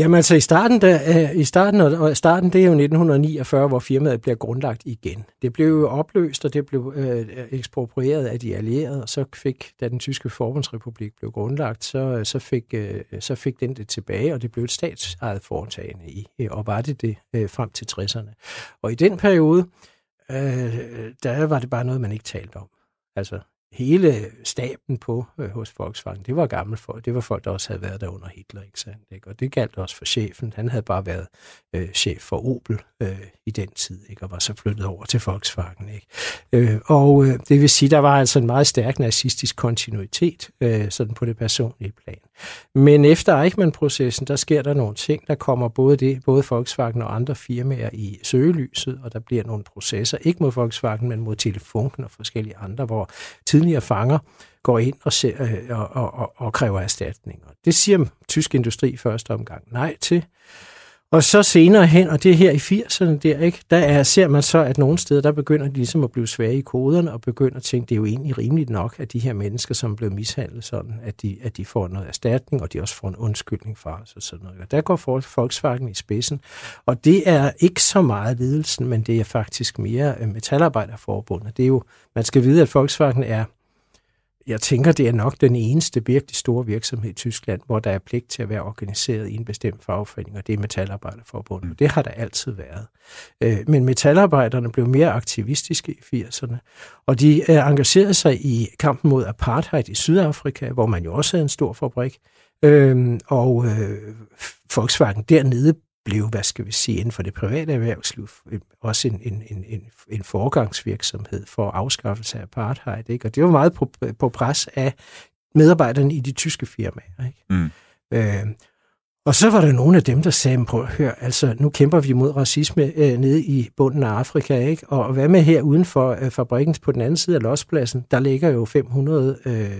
Jamen altså i starten, der, øh, i starten, og starten det er jo 1949, hvor firmaet bliver grundlagt igen. Det blev jo opløst, og det blev øh, øh, eksproprieret af de allierede, og så fik, da den tyske forbundsrepublik blev grundlagt, så, øh, så, fik, øh, så fik den det tilbage, og det blev et statsejet foretagende i, og var det det øh, frem til 60'erne. Og i den periode, øh, der var det bare noget, man ikke talte om. Altså, hele staben på øh, hos Volkswagen, det var gamle folk. Det var folk, der også havde været der under Hitler, ikke sandt? Ikke? Og det galt også for chefen. Han havde bare været øh, chef for Opel øh, i den tid, ikke? Og var så flyttet over til Volkswagen, ikke? Øh, og øh, det vil sige, der var altså en meget stærk nazistisk kontinuitet, øh, sådan på det personlige plan. Men efter Eichmann-processen, der sker der nogle ting, der kommer både det, både Volkswagen og andre firmaer i søgelyset, og der bliver nogle processer, ikke mod Volkswagen, men mod Telefunken og forskellige andre, hvor tidligere fanger går ind og, ser, øh, og, og, og, og kræver erstatninger. Det siger tysk industri første omgang nej til. Og så senere hen, og det er her i 80'erne der, ikke, der er, ser man så, at nogle steder, der begynder de ligesom at blive svage i koderne, og begynder at tænke, det er jo egentlig rimeligt nok, at de her mennesker, som blev mishandlet sådan, at de, at de får noget erstatning, og de også får en undskyldning fra os og sådan noget. Og der går Volkswagen i spidsen, og det er ikke så meget ledelsen, men det er faktisk mere øh, metalarbejderforbundet. Det er jo, man skal vide, at Volkswagen er jeg tænker, det er nok den eneste virkelig store virksomhed i Tyskland, hvor der er pligt til at være organiseret i en bestemt fagforening, og det er Metalarbejderforbundet. Mm. Det har der altid været. Øh, men metalarbejderne blev mere aktivistiske i 80'erne, og de øh, engagerede sig i kampen mod apartheid i Sydafrika, hvor man jo også havde en stor fabrik. Øh, og Volkswagen dernede blev, hvad skal vi sige, inden for det private erhvervsliv, også en, en, en, en, en forgangsvirksomhed for afskaffelse af apartheid. Ikke? Og det var meget på, på pres af medarbejderne i de tyske firmaer. Ikke? Mm. Øh, og så var der nogle af dem, der sagde, prøv at høre, altså nu kæmper vi mod racisme øh, nede i bunden af Afrika, ikke? Og hvad med her uden for øh, fabrikken på den anden side af lospladsen, der ligger jo 500 øh,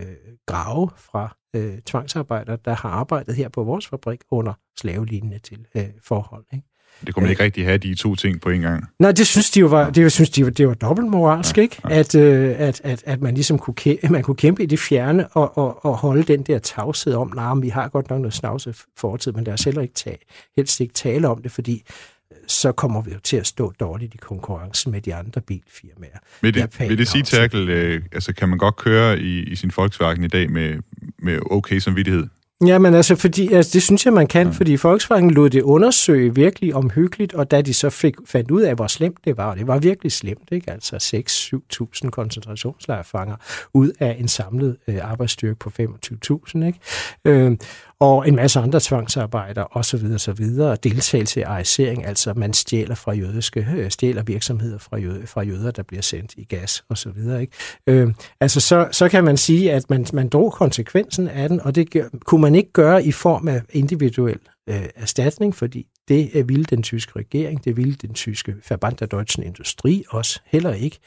grave fra øh, tvangsarbejdere, der har arbejdet her på vores fabrik under slavelignende til øh, forhold. Ikke? Det kunne man ikke rigtig have, de to ting på en gang. Nej, det synes de jo var, det synes de, det var dobbeltmoralsk, ja, ikke? Ja. At, øh, at, at, at man ligesom kunne, kæmpe, man kunne kæmpe i det fjerne og, og, og holde den der tavshed om, nej, nah, vi har godt nok noget snavse fortid, men der er heller ikke tale, helst ikke tale om det, fordi så kommer vi jo til at stå dårligt i konkurrencen med de andre bilfirmaer. Vil det, vil det sige, Terkel, øh, altså kan man godt køre i, i sin Volkswagen i dag med, med okay samvittighed? Ja, men altså, fordi, altså, det synes jeg, man kan, ja. fordi Volkswagen lod det undersøge virkelig omhyggeligt, og da de så fik, fandt ud af, hvor slemt det var, og det var virkelig slemt, ikke? altså 6-7.000 koncentrationslejrfanger ud af en samlet øh, arbejdsstyrke på 25.000, ikke? Øh, og en masse andre tvangsarbejder osv. videre. Deltagelse i arisering, altså man stjæler fra jødiske, øh, stjæler virksomheder fra, jøde, fra jøder, der bliver sendt i gas osv. Ikke? Øh, altså så, så kan man sige, at man, man drog konsekvensen af den, og det kunne man ikke gøre i form af individuel øh, erstatning, fordi det øh, ville den tyske regering, det ville den tyske Verband der Deutschen Industri også heller ikke.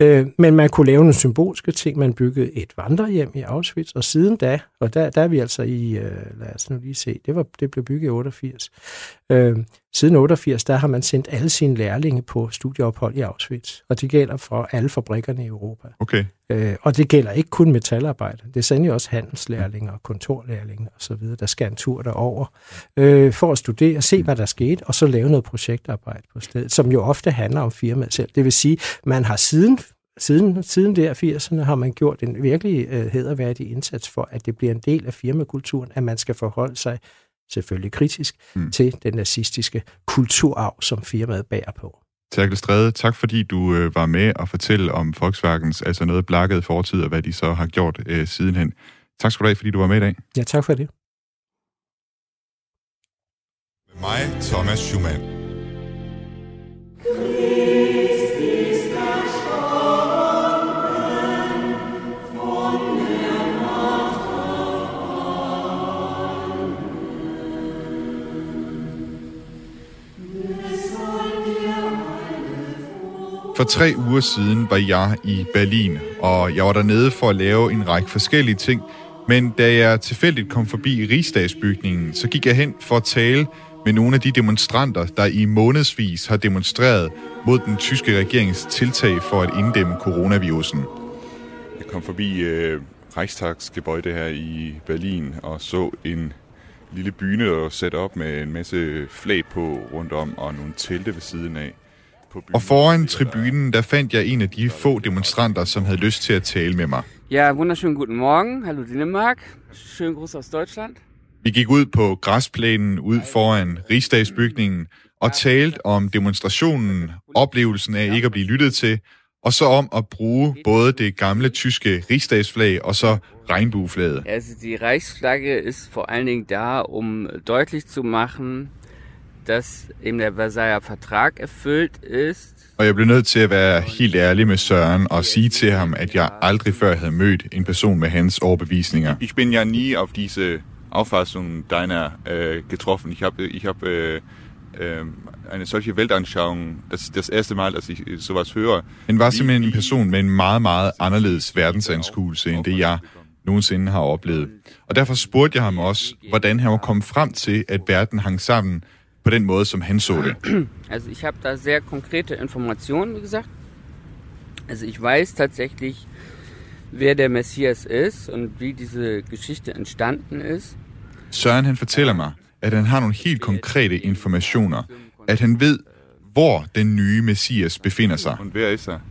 Øh, men man kunne lave nogle symbolske ting. Man byggede et vandrehjem i Auschwitz, og siden da, og der, der er vi altså i, øh, lad os nu lige se, det, var, det blev bygget i 88. Øh, siden 88, der har man sendt alle sine lærlinge på studieophold i Auschwitz, og det gælder for alle fabrikkerne i Europa. Okay. Øh, og det gælder ikke kun metalarbejde, det sender jo også handelslærlinger og kontorlærlinger osv., der skal en tur derover øh, for at studere, se hvad der skete, og så lave noget projektarbejde på stedet, som jo ofte handler om firmaet selv. Det vil sige, man har siden siden, siden der 80'erne har man gjort en virkelig øh, hederværdig indsats for, at det bliver en del af firmakulturen, at man skal forholde sig selvfølgelig kritisk mm. til den nazistiske kulturarv, som firmaet bærer på. Terkel Stræde, tak fordi du øh, var med og fortælle om Volkswagens, altså noget blakket fortid, og hvad de så har gjort øh, sidenhen. Tak skal du have, fordi du var med i dag. Ja, tak for det. Med mig, Thomas Schumann. For tre uger siden var jeg i Berlin, og jeg var dernede for at lave en række forskellige ting. Men da jeg tilfældigt kom forbi rigsdagsbygningen, så gik jeg hen for at tale med nogle af de demonstranter, der i månedsvis har demonstreret mod den tyske regerings tiltag for at inddæmme coronavirusen. Jeg kom forbi øh, Reichstagsgebäude her i Berlin og så en lille byne og sat op med en masse flag på rundt om og nogle telte ved siden af. Og foran tribunen, der fandt jeg en af de få demonstranter, som havde lyst til at tale med mig. Ja, wunderschönen guten Morgen. Hallo Dänemark. Schönen Gruß aus Deutschland. Vi gik ud på græsplænen ud foran rigsdagsbygningen og talte om demonstrationen, oplevelsen af ikke at blive lyttet til, og så om at bruge både det gamle tyske rigsdagsflag og så regnbueflaget. Also die Reichsflagge ist vor allen Dingen da, um deutlich zu machen, dass eben der Versailler Vertrag erfüllt ist. Og jeg blev nødt til at være helt ærlig med Søren og sige til ham, at jeg aldrig før havde mødt en person med hans overbevisninger. Ich bin ja nie auf diese Auffassung deiner äh, getroffen. Ich habe ich hab, äh, äh, eine solche Weltanschauung, das ist das erste Mal, dass ich sowas höre. Han var simpelthen en person med en meget, meget anderledes verdensanskuelse, end det jeg nogensinde har oplevet. Og derfor spurgte jeg ham også, hvordan han var kommet frem til, at verden hang sammen på den måde, som han så det. Also ich habe da sehr konkrete Informationen, wie gesagt. Also ich weiß tatsächlich, wer der Messias ist und wie diese Geschichte entstanden ist. Søren han fortæller mig, at han har nogle helt konkrete informationer. At han ved, hvor den nye Messias befinder sig.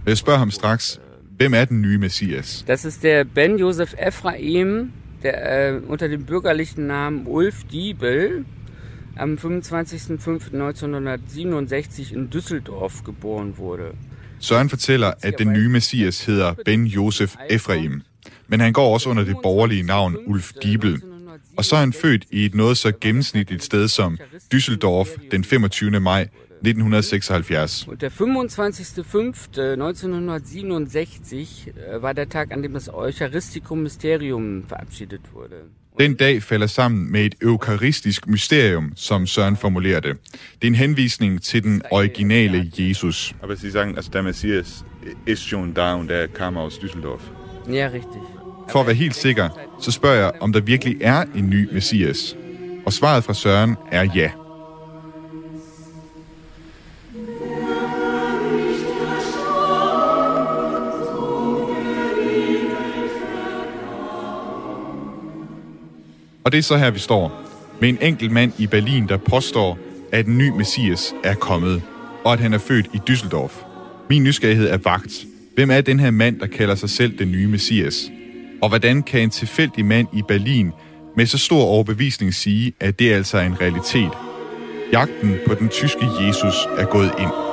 Jeg spørger ham straks, hvem er den nye Messias? Das ist der Ben Josef Ephraim, der äh, unter dem bürgerlichen Namen Ulf Diebel am 25.05.1967 in Düsseldorf geboren wurde. Søren fortæller, at den nye Messias hedder Ben Josef Ephraim, men han går også under det borgerlige navn Ulf Diebel. Og så er han født i et noget så gennemsnitligt sted som Düsseldorf den 25. maj 1976. Und der 25.05.1967 äh, war der Tag, an dem das Eucharistikum Mysterium verabschiedet wurde. Den dag falder sammen med et eukaristisk mysterium, som Søren formulerer det. Det er en henvisning til den originale Jesus. Aber Sie sagen, also der Messias ist schon da und der kam aus Düsseldorf. Ja, richtig. For at være helt sikker, så spørger jeg, om der virkelig er en ny Messias. Og svaret fra Søren er ja. Og det er så her, vi står. Med en enkelt mand i Berlin, der påstår, at en ny messias er kommet, og at han er født i Düsseldorf. Min nysgerrighed er vagt. Hvem er den her mand, der kalder sig selv den nye messias? Og hvordan kan en tilfældig mand i Berlin med så stor overbevisning sige, at det altså er en realitet? Jagten på den tyske Jesus er gået ind.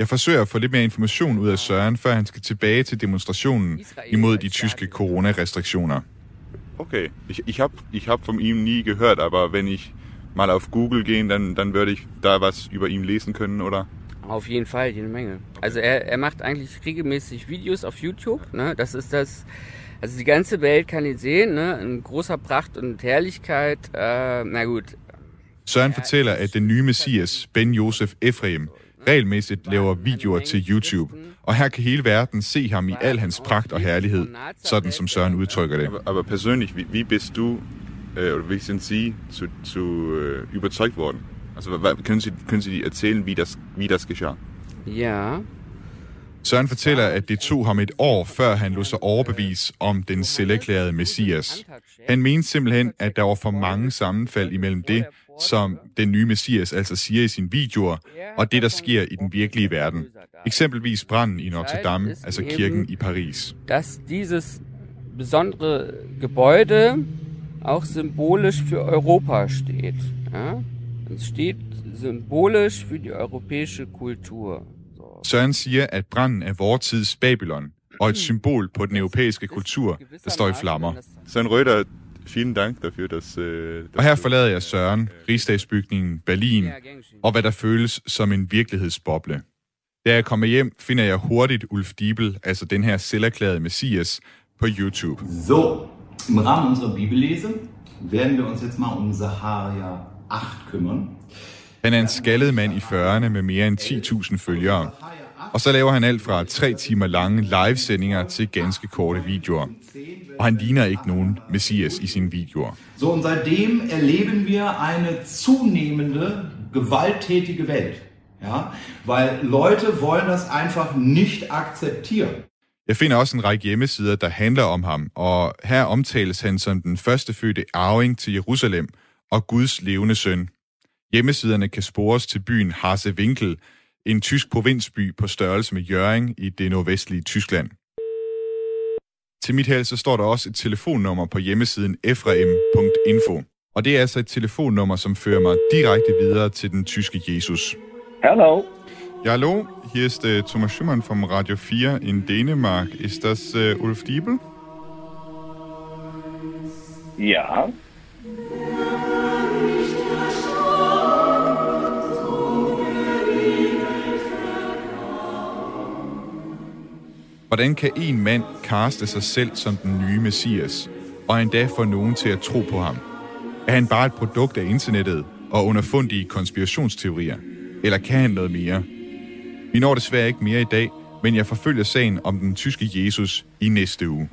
Jeg forsøger at få lidt mere information ud af Søren, før han skal tilbage til demonstrationen imod de tyske coronarestriktioner. Okay, ich, ich habe ich hab von ihm nie gehört, aber wenn ich mal auf Google gehe, dann, dann würde ich da was über ihn lesen können, oder? Auf jeden Fall, jede Menge. Also er, er macht eigentlich regelmäßig Videos auf YouTube. Ne? Das ist das, also die ganze Welt kann ihn sehen, ne? in großer Pracht und Herrlichkeit. Äh, na gut. Søren fortæller, at den nye messias, Ben Josef Ephraim, regelmæssigt laver videoer til YouTube, og her kan hele verden se ham i al hans pragt og herlighed, sådan som Søren udtrykker det. Aber, persönlich, wie, wie bist du, äh, oder wie sind Sie zu, zu äh, überzeugt worden? Also können Sie, können Sie erzählen, wie das, wie das geschah? Ja. Søren fortæller, at det tog ham et år, før han lod sig overbevise om den selverklærede messias. Han mente simpelthen, at der var for mange sammenfald imellem det, som den nye messias altså siger i sine videoer, og det, der sker i den virkelige verden. Eksempelvis branden i Notre Dame, altså kirken i Paris. Dass dieses besondere Gebäude auch symbolisch für Europa steht. Ja? Es steht symbolisch für die europäische Kultur. Søren siger, at branden er vor tids Babylon, og et symbol på den europæiske kultur, der står i flammer. Søren Røder, vielen Dank dafür, dass... Äh, Og her forlader jeg Søren, rigsdagsbygningen, Berlin, og hvad der føles som en virkelighedsboble. Da jeg kommer hjem, finder jeg hurtigt Ulf Diebel, altså den her selverklærede messias, på YouTube. So, im Rahmen unserer Bibellese werden wir uns jetzt mal um Saharia 8 kümmern. Han er en skaldet mand i 40'erne med mere end 10.000 følgere. Og så laver han alt fra tre timer lange livesendinger til ganske korte videoer. Og han ligner ikke nogen messias i sine videoer. So, und seitdem erleben wir eine zunehmende gewalttätige Welt. Ja, weil Leute wollen das einfach nicht akzeptieren. Jeg finder også en række hjemmesider, der handler om ham, og her omtales han som den første fødte arving til Jerusalem og Guds levende søn. Hjemmesiderne kan spores til byen Harsewinkel, en tysk provinsby på størrelse med Jøring i det nordvestlige Tyskland. Til mit held, så står der også et telefonnummer på hjemmesiden efraim.info. Og det er altså et telefonnummer, som fører mig direkte videre til den tyske Jesus. Hallo. Ja, hallo. Hier ist äh, Thomas Schumann vom Radio 4 in Dänemark. Ist das äh, Ulf Diebel? Ja. Hvordan kan en mand kaste sig selv som den nye messias, og endda få nogen til at tro på ham? Er han bare et produkt af internettet og underfundige konspirationsteorier? Eller kan han noget mere? Vi når desværre ikke mere i dag, men jeg forfølger sagen om den tyske Jesus i næste uge.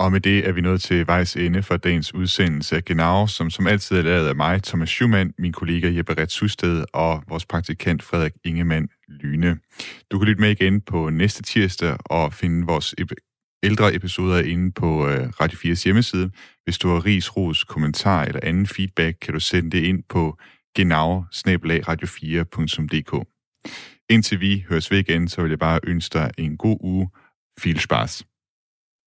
Og med det er vi nået til vejs ende for dagens udsendelse af Genau, som som altid er lavet af mig, Thomas Schumann, min kollega Jeppe Retsusted og vores praktikant Frederik Ingemann Lyne. Du kan lytte med igen på næste tirsdag og finde vores ældre episoder inde på øh, Radio 4's hjemmeside. Hvis du har ris, ros, kommentar eller anden feedback, kan du sende det ind på genau radio4.dk. Indtil vi høres ved igen, så vil jeg bare ønske dig en god uge. Viel Spaß.